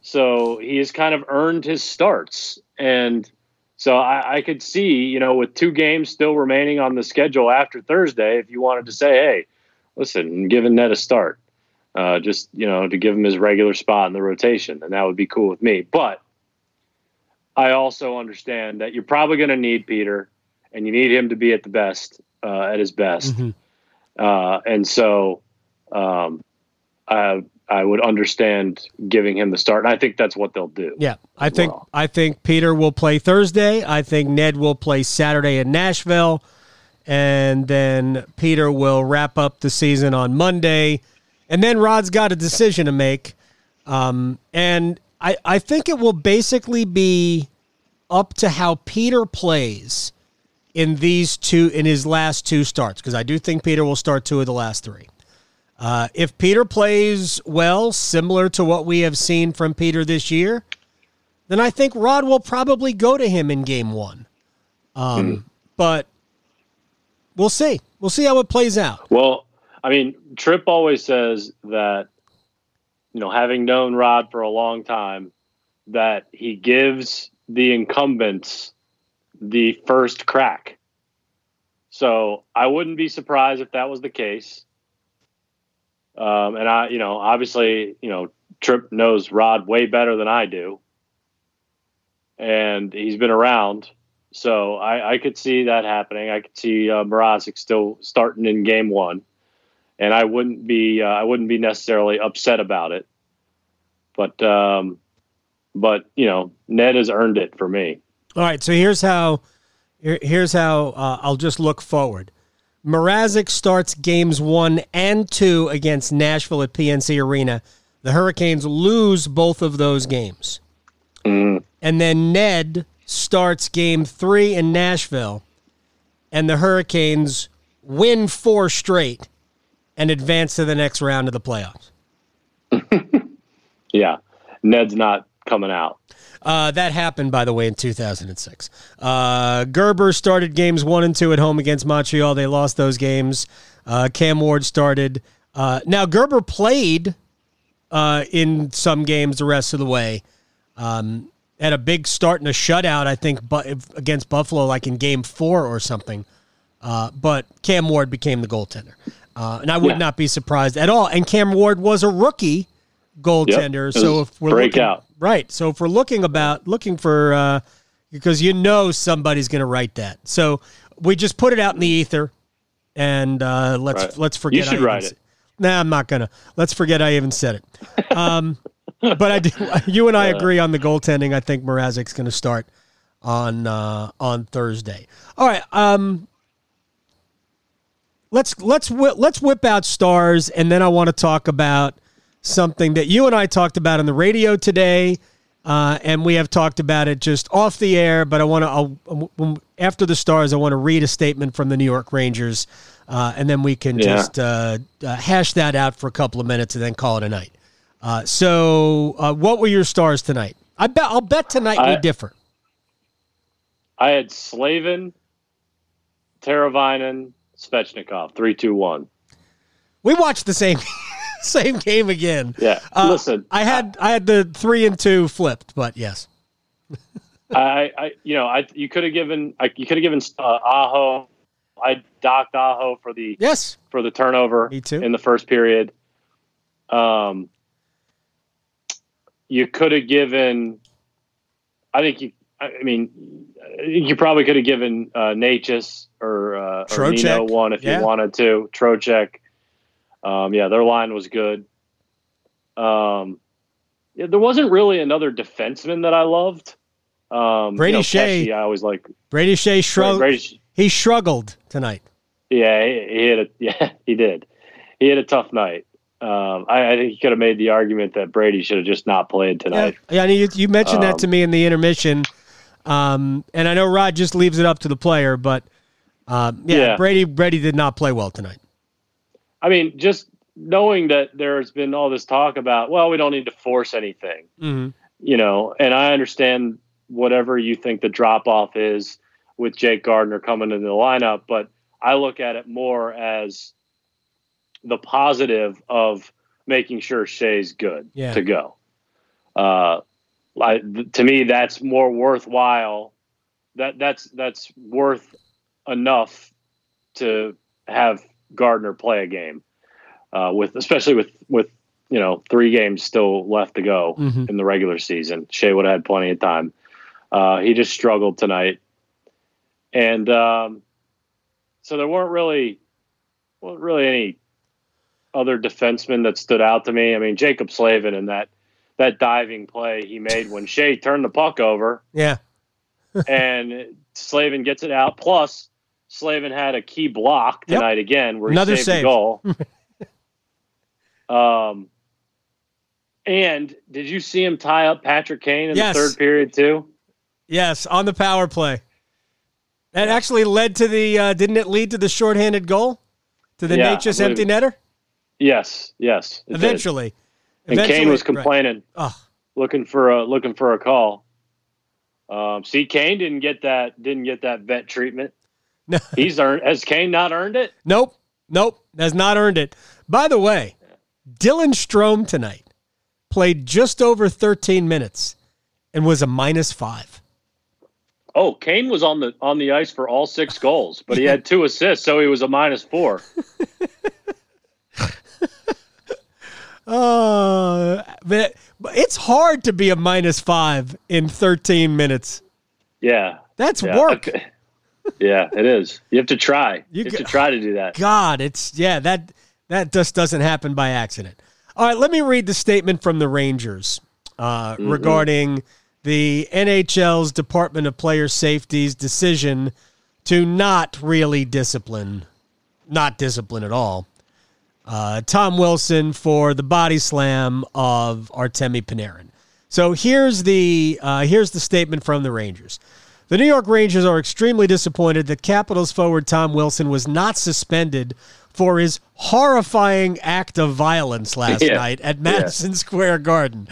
[SPEAKER 5] So he has kind of earned his starts. And so I, I could see, you know, with two games still remaining on the schedule after Thursday, if you wanted to say, hey, listen, giving Ned a start, uh, just, you know, to give him his regular spot in the rotation, and that would be cool with me. But I also understand that you're probably going to need Peter and you need him to be at the best, uh, at his best.
[SPEAKER 3] Mhm.
[SPEAKER 5] Uh, and so um, I, would understand giving him the start. And I think that's what they'll do.
[SPEAKER 3] Yeah, I think
[SPEAKER 5] well.
[SPEAKER 3] I think Peter will play Thursday. I think Ned will play Saturday in Nashville, and then Peter will wrap up the season on Monday, and then Rod's got a decision to make, um, and I I think it will basically be up to how Peter plays in these two in his last two starts because I do think Peter will start two of the last three. Uh, if Peter plays well, similar to what we have seen from Peter this year, then I think Rod will probably go to him in game one. Um, But we'll see. We'll see how it plays out.
[SPEAKER 5] Well, I mean, Tripp always says that, you know, having known Rod for a long time, that he gives the incumbents the first crack. So I wouldn't be surprised if that was the case. Um, and I, you know, obviously, you know, Tripp knows Rod way better than I do, and he's been around. So I, I could see that happening. I could see uh, Mrazek still starting in game one, and I wouldn't be uh, I wouldn't be necessarily upset about it. But um, but you know, Ned has earned it for me.
[SPEAKER 3] All right. So here's how. Here, here's how uh, I'll just look forward. Mrazek starts games one and two against Nashville at PNC Arena. The Hurricanes lose both of those games. Mm-hmm. And then Ned starts game three in Nashville, and the Hurricanes win four straight and advance to the next round of the playoffs.
[SPEAKER 5] Yeah, Ned's not coming out.
[SPEAKER 3] Uh, that happened, by the way, in 2006. Uh, Gerber started games one and two at home against Montreal. They lost those games. Uh, Cam Ward started. Uh, now, Gerber played uh, in some games the rest of the way. Um, had a big start and a shutout, I think, but against Buffalo, like in game four or something. Uh, but Cam Ward became the goaltender. and I would
[SPEAKER 5] Yeah.
[SPEAKER 3] not be surprised at all. And Cam Ward was a rookie goaltender.
[SPEAKER 5] Yep.
[SPEAKER 3] So if we're looking, right, so if we're looking about looking for uh, because you know somebody's going to write that, so we just put it out in the ether, and uh, let's
[SPEAKER 5] Right.
[SPEAKER 3] let's forget.
[SPEAKER 5] You should
[SPEAKER 3] I
[SPEAKER 5] write it.
[SPEAKER 3] Nah, I'm not gonna. Let's forget I even said it. Um, but I do. You and I agree on the goaltending. I think Mrazek's going to start on uh, on Thursday. All right. Um, let's let's let's whip out stars, and then I want to talk about something that you and I talked about on the radio today, uh, and we have talked about it just off the air. But I want to after the stars, I want to read a statement from the New York Rangers, uh, and then we can
[SPEAKER 5] Yeah.
[SPEAKER 3] just uh, uh, hash that out for a couple of minutes, and then call it a night. Uh, so, uh, what were your stars tonight? I bet I'll bet tonight we
[SPEAKER 5] I-
[SPEAKER 3] differ.
[SPEAKER 5] I had Slavin, Teravainen, Svechnikov, three, two, one.
[SPEAKER 3] We watched the same same game again.
[SPEAKER 5] Yeah,
[SPEAKER 3] Uh,
[SPEAKER 5] listen,
[SPEAKER 3] I had I had the three and two flipped, but yes.
[SPEAKER 5] I, I, you know, I you could have given, I, you could have given uh, Aho. I docked Aho for the
[SPEAKER 3] Yes.
[SPEAKER 5] for the turnover
[SPEAKER 3] Me too.
[SPEAKER 5] in the first period. Um, you could have given. I think you. I mean, you probably could have given uh, Necas or, uh, or Nino one if
[SPEAKER 3] yeah.
[SPEAKER 5] you wanted to. Trocheck. Um, yeah, their line was good. Um, yeah, there wasn't really another defenseman that I loved. Um,
[SPEAKER 3] Brady
[SPEAKER 5] you know,
[SPEAKER 3] Skjei.
[SPEAKER 5] Pesce, I always like.
[SPEAKER 3] Brady Skjei shrug-
[SPEAKER 5] Brady,
[SPEAKER 3] he struggled tonight.
[SPEAKER 5] yeah, he, he had a yeah he did. He had a tough night. Um, I, I think he could have made the argument that Brady should have just not played tonight.
[SPEAKER 3] yeah. I mean, you, you mentioned that
[SPEAKER 5] Um,
[SPEAKER 3] to me in the intermission, um, and I know Rod just leaves it up to the player, but um, yeah,
[SPEAKER 5] Yeah.
[SPEAKER 3] Brady Brady did not play well tonight.
[SPEAKER 5] I mean, just knowing that there's been all this talk about, well, we don't need to force anything,
[SPEAKER 3] Mm-hmm.
[SPEAKER 5] you know, and I understand whatever you think the drop off is with Jake Gardiner coming into the lineup, but I look at it more as the positive of making sure Skjei's good
[SPEAKER 3] Yeah.
[SPEAKER 5] to go. Uh, I, to me, that's more worthwhile. That that's that's worth enough to have Gardiner play a game uh, with, especially with with you know three games still left to go
[SPEAKER 3] Mhm.
[SPEAKER 5] in the regular season. Skjei would have had plenty of time. Uh, he just struggled tonight, and um, so there weren't really, weren't really any other defensemen that stood out to me. I mean, Jaccob Slavin and that that diving play he made when Skjei turned the puck over
[SPEAKER 3] Yeah,
[SPEAKER 5] and Slavin gets it out. Plus, Slavin had a key block
[SPEAKER 3] Yep.
[SPEAKER 5] tonight again where he
[SPEAKER 3] Another
[SPEAKER 5] saved
[SPEAKER 3] save.
[SPEAKER 5] goal. um, and did you see him tie up Patrick Kane in
[SPEAKER 3] Yes.
[SPEAKER 5] the third period too?
[SPEAKER 3] yes, on the power play. That actually led to the uh, didn't it lead to the shorthanded goal to the
[SPEAKER 5] Yeah, believe
[SPEAKER 3] empty netter?
[SPEAKER 5] Yes, yes. did.
[SPEAKER 3] Eventually,
[SPEAKER 5] and Kane was
[SPEAKER 3] right.
[SPEAKER 5] complaining,
[SPEAKER 3] Oh,
[SPEAKER 5] looking for a looking for a call. Um, see, Kane didn't get that didn't get that vet treatment.
[SPEAKER 3] No,
[SPEAKER 5] He's earned. Has Kane not earned it?
[SPEAKER 3] nope, nope, has not earned it. By the way, Dylan Strome tonight played just over 13 minutes and was a minus five.
[SPEAKER 5] Oh, Kane was on the on the ice for all six goals, but he had two assists, so he was a minus four.
[SPEAKER 3] Uh, but it's hard to be a minus five in 13 minutes.
[SPEAKER 5] Yeah,
[SPEAKER 3] That's
[SPEAKER 5] yeah.
[SPEAKER 3] work.
[SPEAKER 5] Okay. Yeah, it is. You have to try.
[SPEAKER 3] You
[SPEAKER 5] You, have
[SPEAKER 3] g-
[SPEAKER 5] to try to do that.
[SPEAKER 3] God, it's yeah that that just doesn't happen by accident. All right, let me read the statement from the Rangers uh, regarding the NHL's Department of Player Safety's decision to not really discipline, not discipline at all. Uh, Tom Wilson for the body slam of Artemi Panarin. So here's the uh, here's the statement from the Rangers. The New York Rangers are extremely disappointed that Capitals forward Tom Wilson was not suspended for his horrifying act of violence last
[SPEAKER 5] Yeah.
[SPEAKER 3] night at Madison Square Garden.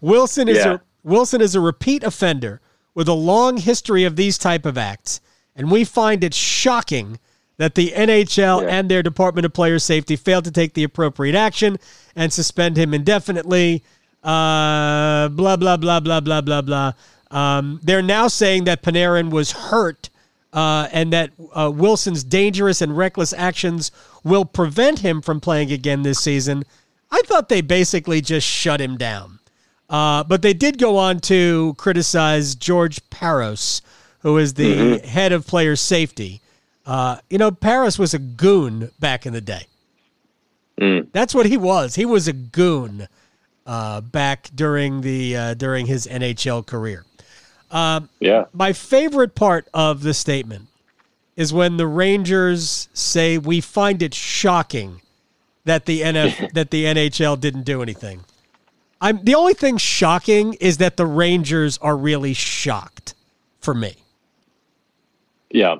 [SPEAKER 3] Wilson is
[SPEAKER 5] Yeah.
[SPEAKER 3] a Wilson is a repeat offender with a long history of these type of acts, and we find it shocking that the NHL
[SPEAKER 5] Yeah.
[SPEAKER 3] and their Department of Player Safety failed to take the appropriate action and suspend him indefinitely. Uh, blah blah blah blah blah blah blah. Um, they're now saying that Panarin was hurt uh, and that uh, Wilson's dangerous and reckless actions will prevent him from playing again this season. I thought they basically just shut him down. Uh, but they did go on to criticize George Parros, who is the head of player safety. Uh, you know, Parros was a goon back in the day. That's what he was. He was a goon uh, back during the uh, during his NHL career.
[SPEAKER 5] Um, yeah.
[SPEAKER 3] My favorite part of the statement is when the Rangers say we find it shocking that the NF that the NHL didn't do anything. I'm the only thing shocking is that the Rangers are really shocked for me.
[SPEAKER 5] Yeah.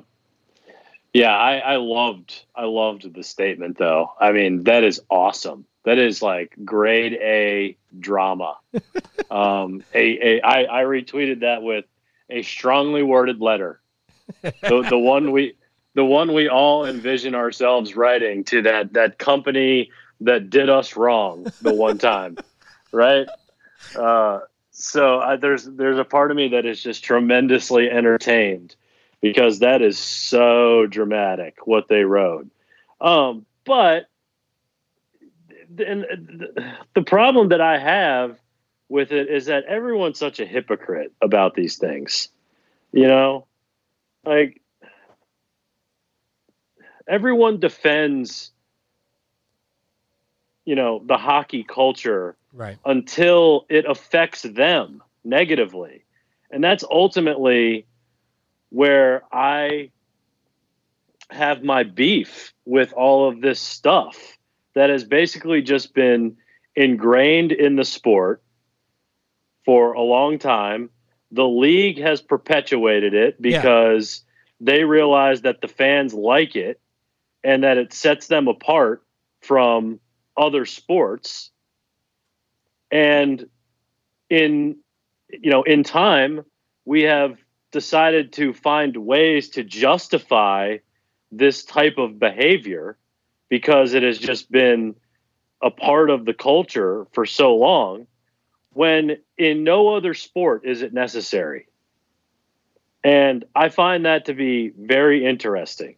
[SPEAKER 5] Yeah, I, I loved I loved the statement though. I mean, that is awesome. That is like grade A drama. um, a, a I, I retweeted that with a strongly worded letter. The, the one we the one we all envision ourselves writing to that that company that did us wrong the one time, right? Uh, so I, there's there's a part of me that is just tremendously entertained because that is so dramatic what they wrote. Um, but and the problem that I have with it is that everyone's such a hypocrite about these things. You know, like everyone defends you know the hockey culture
[SPEAKER 3] Right.
[SPEAKER 5] until it affects them negatively. And that's ultimately where I have my beef with all of this stuff that has basically just been ingrained in the sport for a long time. The league has perpetuated it
[SPEAKER 3] Yeah.
[SPEAKER 5] because they realize that the fans like it and that it sets them apart from other sports and in you know in time we have decided to find ways to justify this type of behavior because it has just been a part of the culture for so long when in no other sport is it necessary. And i find that to be very interesting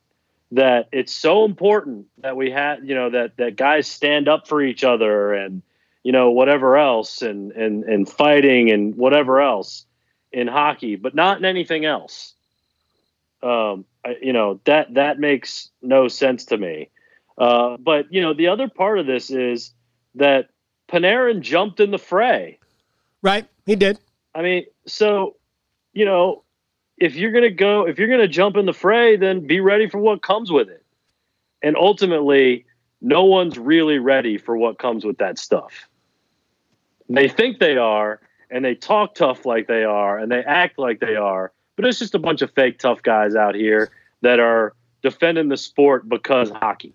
[SPEAKER 5] that it's so important that we have you know that that guys stand up for each other and you know whatever else and and and fighting and whatever else in hockey but not in anything else. Um I, you know that that makes no sense to me uh but you know the other part of this is that Panarin jumped in the fray
[SPEAKER 3] Right. He did.
[SPEAKER 5] I mean, so you know, if you're gonna go, if you're gonna jump in the fray, then be ready for what comes with it. And ultimately, no one's really ready for what comes with that stuff. They think they are, and they talk tough like they are, and they act like they are, but it's just a bunch of fake tough guys out here that are defending the sport because hockey.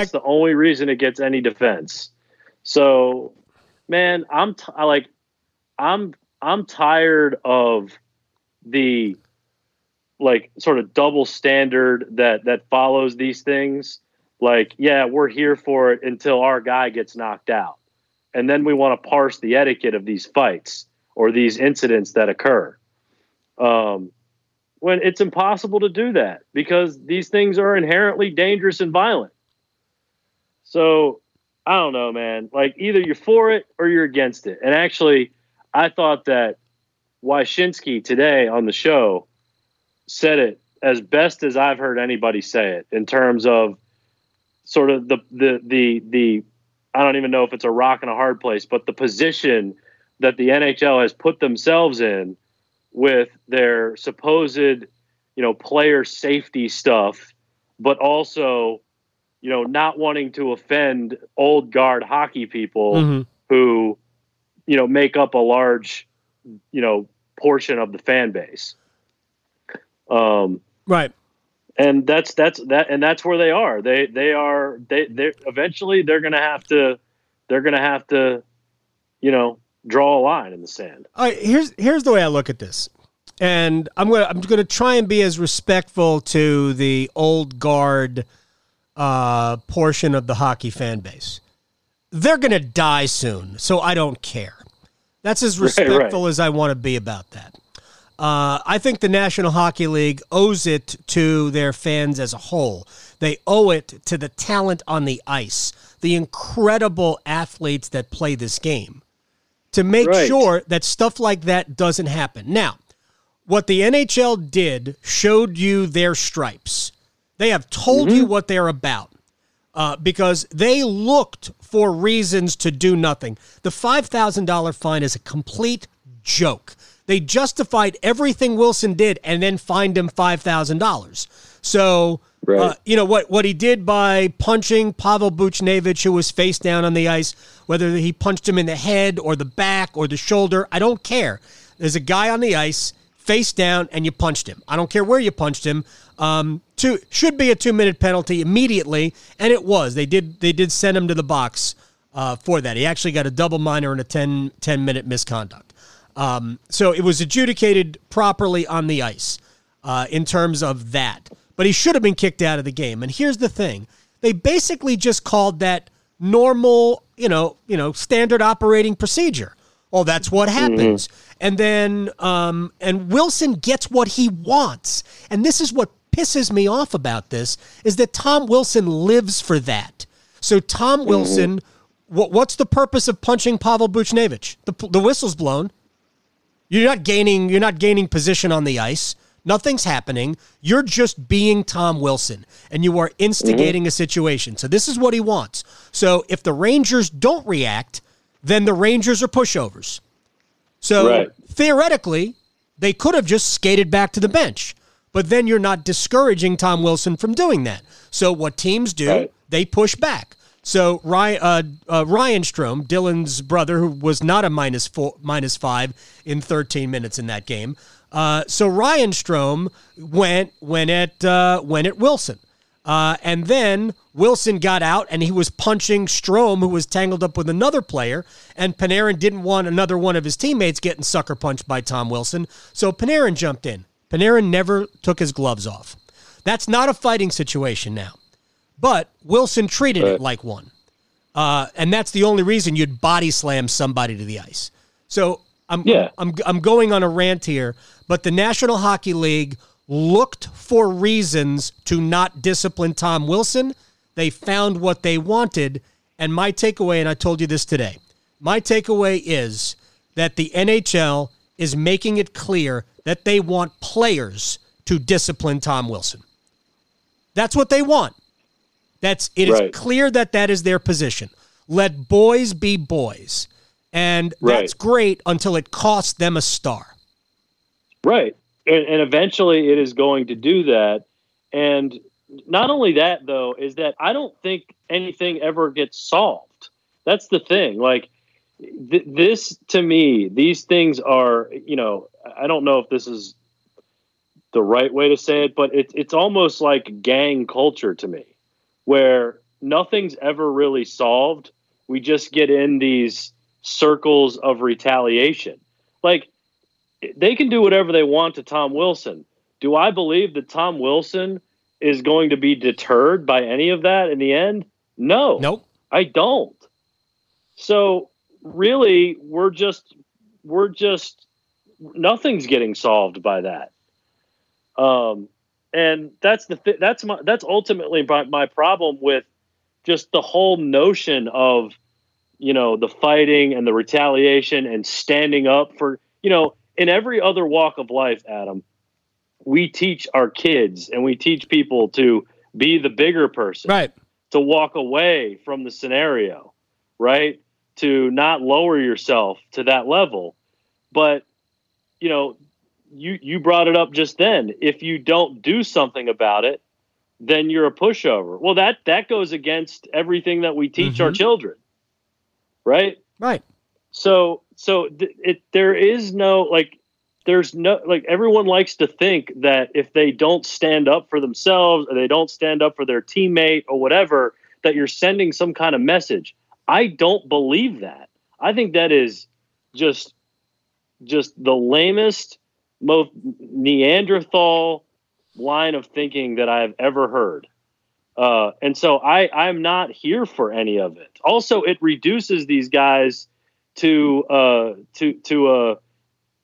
[SPEAKER 5] That's the only reason it gets any defense. So, man, I'm t- I like I'm I'm tired of the like sort of double standard that that follows these things. Like, yeah, we're here for it until our guy gets knocked out. And then we want to parse the etiquette of these fights or these incidents that occur. Um, when it's impossible to do that because these things are inherently dangerous and violent. So I don't know, man. Like either you're for it or you're against it. And actually, I thought that Wyshynski today on the show said it as best as I've heard anybody say it in terms of sort of the the the the I don't even know if it's a rock and a hard place, but the position that the NHL has put themselves in with their supposed, you know, player safety stuff, but also, you know, not wanting to offend old guard hockey people
[SPEAKER 3] Mhm.
[SPEAKER 5] who, you know, make up a large, you know, portion of the fan base. Um,
[SPEAKER 3] right.
[SPEAKER 5] And that's that's that, and that's where they are. They they are they they eventually they're going to have to they're going to have to, you know, draw a line in the sand.
[SPEAKER 3] All right, here's here's the way I look at this, and I'm gonna I'm gonna try and be as respectful to the old guard uh, portion of the hockey fan base. They're gonna die soon, so I don't care. That's as respectful right, right. as I want to be about that. Uh, I think the National Hockey League owes it to their fans as a whole. They owe it to the talent on the ice, the incredible athletes that play this game, to make right. sure that stuff like that doesn't happen. Now, what the NHL did showed you their stripes. They have told mm-hmm. you what they're about uh, because they looked for reasons to do nothing. The $5,000 fine is a complete joke. They justified everything Wilson did and then fined him $5,000. So, uh, right. uh, you know, what, what he did by punching Pavel Buchnevich, who was face down on the ice, whether he punched him in the head or the back or the shoulder, I don't care. There's a guy on the ice, face down, and you punched him. I don't care where you punched him. Um, two should be a two minute penalty immediately, and it was. They did they did send him to the box uh, for that. He actually got a double minor and a 10, 10 minute misconduct. Um, so it was adjudicated properly on the ice uh, in terms of that. But he should have been kicked out of the game. And here's the thing: they basically just called that normal, you know, you know, standard operating procedure. Oh, that's what happens. Mm-hmm. And then, um, and Wilson gets what he wants. And this is what pisses me off about this is that Tom Wilson lives for that. So Tom mm-hmm. Wilson, mm-hmm. what, what's the purpose of punching Pavel Buchnevich? The, the whistle's blown. You're not gaining you're not gaining position on the ice. Nothing's happening. You're just being Tom Wilson and you are instigating mm-hmm. a situation. So this is what he wants. So if the Rangers don't react, then the Rangers are pushovers. So right. theoretically, they could have just skated back to the bench. But then you're not discouraging Tom Wilson from doing that. So what teams do, right. they push back. So Ryan, uh, uh, Ryan Strome, Dylan's brother, who was not a minus four, minus five in 13 minutes in that game. Uh, so Ryan Strome went went at uh, went at Wilson, uh, and then Wilson got out and he was punching Strome, who was tangled up with another player, and Panarin didn't want another one of his teammates getting sucker punched by Tom Wilson, so Panarin jumped in. Panarin never took his gloves off. That's not a fighting situation now. But Wilson treated right. it like one. Uh, and that's the only reason you'd body slam somebody to the ice. So I'm, yeah. I'm, I'm going on a rant here, but the National Hockey League looked for reasons to not discipline Tom Wilson. They found what they wanted. And my takeaway, and I told you this today, my takeaway is that the NHL is making it clear that they want players to discipline Tom Wilson. That's what they want. That's it right. is clear that that is their position. Let boys be boys, and right. that's great until it costs them a star.
[SPEAKER 5] Right, and, and eventually it is going to do that. And not only that, though, is that I don't think anything ever gets solved. That's the thing. Like th- this, to me, these things are. You know, I don't know if this is the right way to say it, but it's it's almost like gang culture to me where nothing's ever really solved. We just get in these circles of retaliation. Like they can do whatever they want to Tom Wilson. Do I believe that Tom Wilson is going to be deterred by any of that in the end? No.
[SPEAKER 3] Nope.
[SPEAKER 5] I don't. So really we're just we're just nothing's getting solved by that. Um and that's the th- that's my that's ultimately my, my problem with just the whole notion of you know the fighting and the retaliation and standing up for you know in every other walk of life adam we teach our kids and we teach people to be the bigger person.
[SPEAKER 3] Right.
[SPEAKER 5] To walk away from the scenario right to not lower yourself to that level but you know you you brought it up just then. If you don't do something about it, then you're a pushover. Well, that that goes against everything that we teach mm-hmm. our children. Right?
[SPEAKER 3] Right.
[SPEAKER 5] So so th- it there is no like there's no like everyone likes to think that if they don't stand up for themselves or they don't stand up for their teammate or whatever that you're sending some kind of message. I don't believe that. I think that is just just the lamest most Neanderthal line of thinking that I've ever heard. Uh, and so I, I'm not here for any of it. Also, it reduces these guys to uh, to to a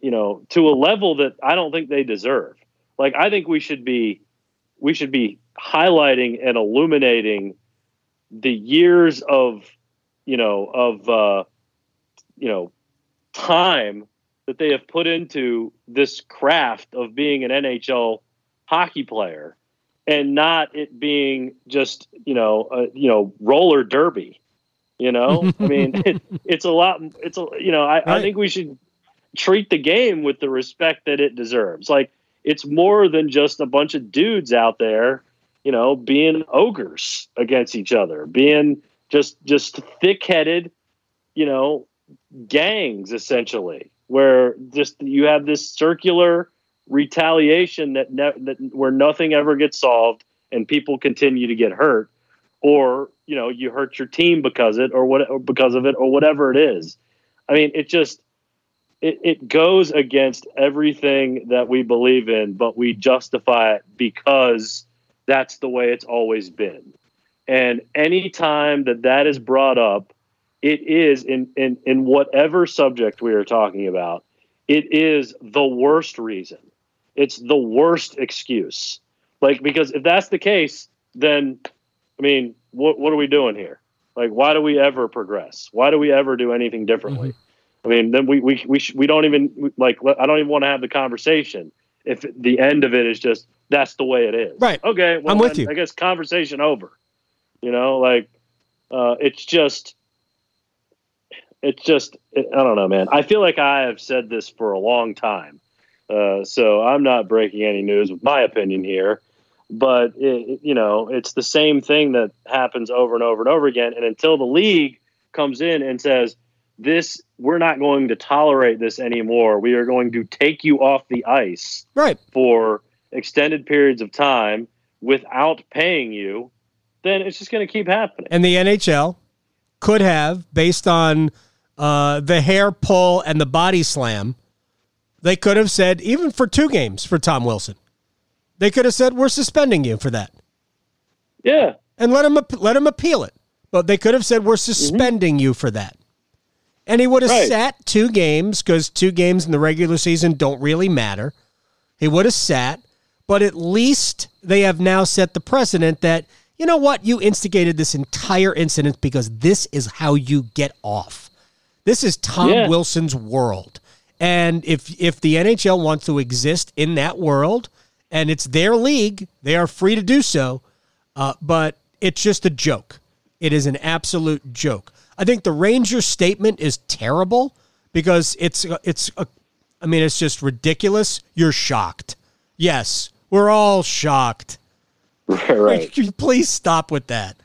[SPEAKER 5] you know to a level that I don't think they deserve. Like I think we should be we should be highlighting and illuminating the years of you know of uh, you know time that they have put into this craft of being an NHL hockey player and not it being just you know a, you know roller derby you know i mean it, it's a lot it's a you know I, right. I think we should treat the game with the respect that it deserves like it's more than just a bunch of dudes out there you know being ogres against each other being just just thick-headed you know gangs essentially where just you have this circular retaliation that, ne- that where nothing ever gets solved and people continue to get hurt or you know you hurt your team because it or what or because of it or whatever it is. I mean it just it, it goes against everything that we believe in but we justify it because that's the way it's always been and anytime that that is brought up it is in in in whatever subject we are talking about it is the worst reason it's the worst excuse. Like because if that's the case, then I mean, what what are we doing here? Like, why do we ever progress? Why do we ever do anything differently? Mm-hmm. I mean, then we we we, sh- we don't even like. I don't even want to have the conversation if the end of it is just that's the way it is.
[SPEAKER 3] Right.
[SPEAKER 5] Okay.
[SPEAKER 3] Well, I'm with you.
[SPEAKER 5] I guess conversation over. You know, like uh, it's just it's just it, I don't know, man. I feel like I have said this for a long time uh, so I'm not breaking any news with my opinion here, but it, you know it's the same thing that happens over and over and over again. And until the league comes in and says this, we're not going to tolerate this anymore. We are going to take you off the ice
[SPEAKER 3] right
[SPEAKER 5] for extended periods of time without paying you. Then it's just going to keep happening.
[SPEAKER 3] And the NHL could have, based on uh, the hair pull and the body slam they could have said, even for two games for Tom Wilson, they could have said, we're suspending you for that.
[SPEAKER 5] Yeah.
[SPEAKER 3] And let him, let him appeal it. But they could have said, we're suspending mm-hmm. you for that. And he would have right. sat two games because two games in the regular season don't really matter. He would have sat, but at least they have now set the precedent that, you know what, you instigated this entire incident because this is how you get off. This is Tom yeah. Wilson's world. And if if the NHL wants to exist in that world, and it's their league, they are free to do so. Uh, but it's just a joke. It is an absolute joke. I think the Rangers statement is terrible because it's it's a, I mean it's just ridiculous. You're shocked. Yes, we're all shocked.
[SPEAKER 5] Right. right.
[SPEAKER 3] Please stop with that.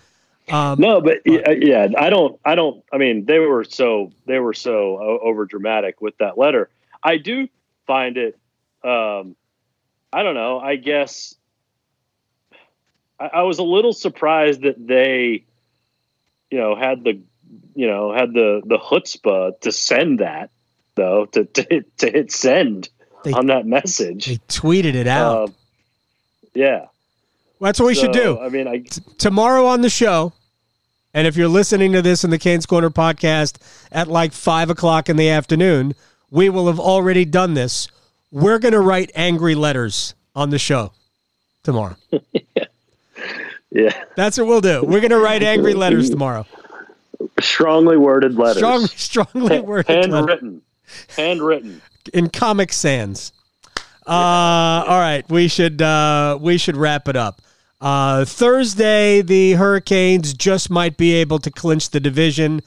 [SPEAKER 5] Um, no, but, yeah, I don't, I don't, I mean, they were so, they were so over dramatic with that letter. I do find it, um, I don't know, I guess I, I was a little surprised that they, you know, had the, you know, had the, the chutzpah to send that though, to, to, to hit send they, on that message.
[SPEAKER 3] They tweeted it out. Uh,
[SPEAKER 5] yeah.
[SPEAKER 3] Well, that's what we so, should do.
[SPEAKER 5] I mean, I,
[SPEAKER 3] T- tomorrow on the show, and if you're listening to this in the Canes Corner podcast at like five o'clock in the afternoon, we will have already done this. We're going to write angry letters on the show tomorrow.
[SPEAKER 5] yeah.
[SPEAKER 3] That's what we'll do. We're going to write angry letters tomorrow.
[SPEAKER 5] Strongly worded letters.
[SPEAKER 3] Strong, strongly worded. Letters.
[SPEAKER 5] Handwritten. Handwritten.
[SPEAKER 3] In Comic Sans. Uh, all right, we should uh, we should wrap it up. Uh, Thursday, the Hurricanes just might be able to clinch the division,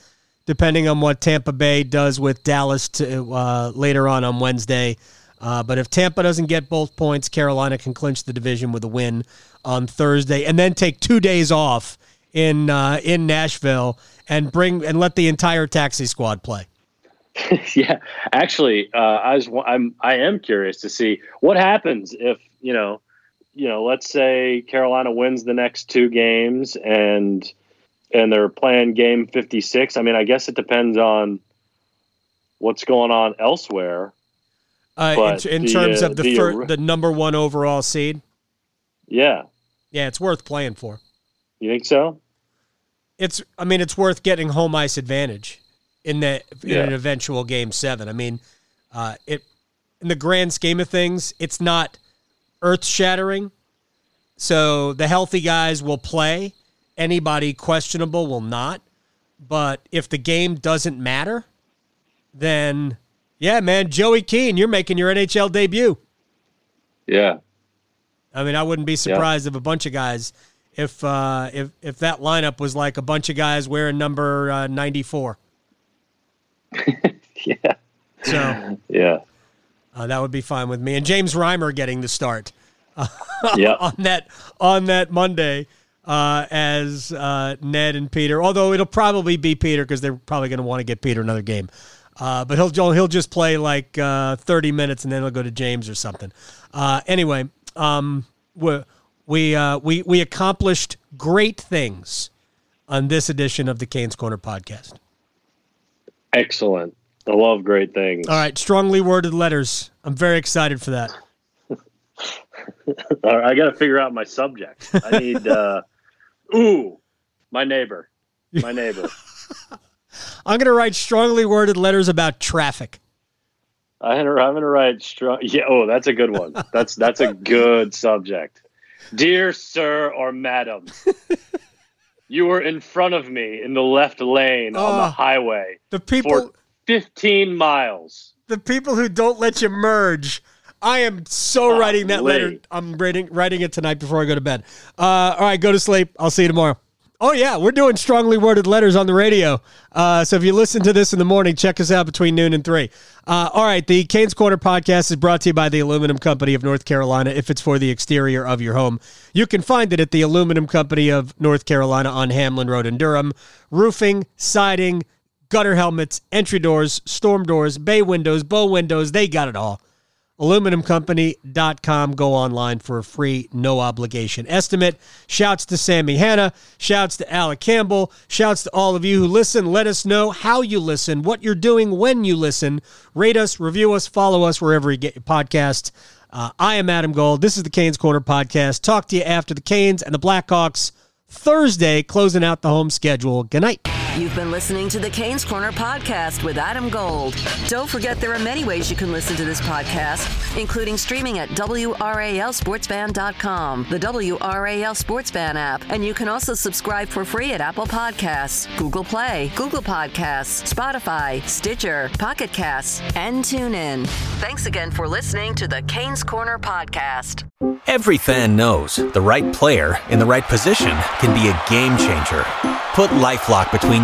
[SPEAKER 3] depending on what Tampa Bay does with Dallas to, uh, later on on Wednesday. Uh, but if Tampa doesn't get both points, Carolina can clinch the division with a win on Thursday, and then take two days off in uh, in Nashville and bring and let the entire taxi squad play.
[SPEAKER 5] yeah, actually, uh, I was I'm I am curious to see what happens if you know, you know, let's say Carolina wins the next two games and and they're playing game 56. I mean, I guess it depends on what's going on elsewhere.
[SPEAKER 3] Uh, in, in the, terms of the the, fir- the number one overall seed.
[SPEAKER 5] Yeah.
[SPEAKER 3] Yeah, it's worth playing for.
[SPEAKER 5] You think so?
[SPEAKER 3] It's. I mean, it's worth getting home ice advantage in the in yeah. an eventual game seven. I mean, uh, it in the grand scheme of things, it's not earth shattering. So the healthy guys will play. Anybody questionable will not. But if the game doesn't matter, then yeah, man, Joey Keane, you're making your NHL debut.
[SPEAKER 5] Yeah.
[SPEAKER 3] I mean, I wouldn't be surprised yeah. if a bunch of guys, if uh, if if that lineup was like a bunch of guys wearing number uh, 94.
[SPEAKER 5] yeah.
[SPEAKER 3] So
[SPEAKER 5] yeah,
[SPEAKER 3] uh, that would be fine with me. And James Reimer getting the start.
[SPEAKER 5] Uh, yeah.
[SPEAKER 3] on that on that Monday uh, as uh, Ned and Peter. Although it'll probably be Peter because they're probably going to want to get Peter another game. Uh, but he'll he'll just play like uh, 30 minutes and then he'll go to James or something. Uh, anyway, um, we we, uh, we we accomplished great things on this edition of the Canes Corner podcast.
[SPEAKER 5] Excellent. I love great things.
[SPEAKER 3] All right, strongly worded letters. I'm very excited for that.
[SPEAKER 5] All right, I got to figure out my subject. I need. Uh, ooh, my neighbor. My neighbor.
[SPEAKER 3] I'm going to write strongly worded letters about traffic.
[SPEAKER 5] I'm going to write strong. Yeah. Oh, that's a good one. That's that's a good subject. Dear sir or madam, you were in front of me in the left lane on the ah, highway.
[SPEAKER 3] The people
[SPEAKER 5] for 15 miles.
[SPEAKER 3] The people who don't let you merge. I am so writing that letter. I'm writing writing it tonight before I go to bed. Uh, all right, go to sleep. I'll see you tomorrow. Oh yeah, we're doing strongly worded letters on the radio. Uh, so if you listen to this in the morning, check us out between noon and three. Uh, all right, the Canes Corner podcast is brought to you by the Aluminum Company of North Carolina. If it's for the exterior of your home, you can find it at the Aluminum Company of North Carolina on Hamlin Road in Durham. Roofing, siding, gutter helmets, entry doors, storm doors, bay windows, bow windows, they got it all aluminumcompany.com. Go online for a free, no obligation estimate. Shouts to Sammy Hanna. Shouts to Alec Campbell. Shouts to all of you who listen. Let us know how you listen, what you're doing when you listen. Rate us, review us, follow us wherever you get your podcast. Uh, I am Adam Gold. This is the Canes Corner podcast. Talk to you after the Canes and the Blackhawks Thursday, closing out the home schedule. Good night.
[SPEAKER 2] You've been listening to the Canes Corner podcast with Adam Gold. Don't forget there are many ways you can listen to this podcast, including streaming at WRALSportsFan.com, the WRAL Sports app, and you can also subscribe for free at Apple Podcasts, Google Play, Google Podcasts, Spotify, Stitcher, Pocket Casts, and TuneIn. Thanks again for listening to the Canes Corner podcast.
[SPEAKER 6] Every fan knows the right player in the right position can be a game changer. Put LifeLock between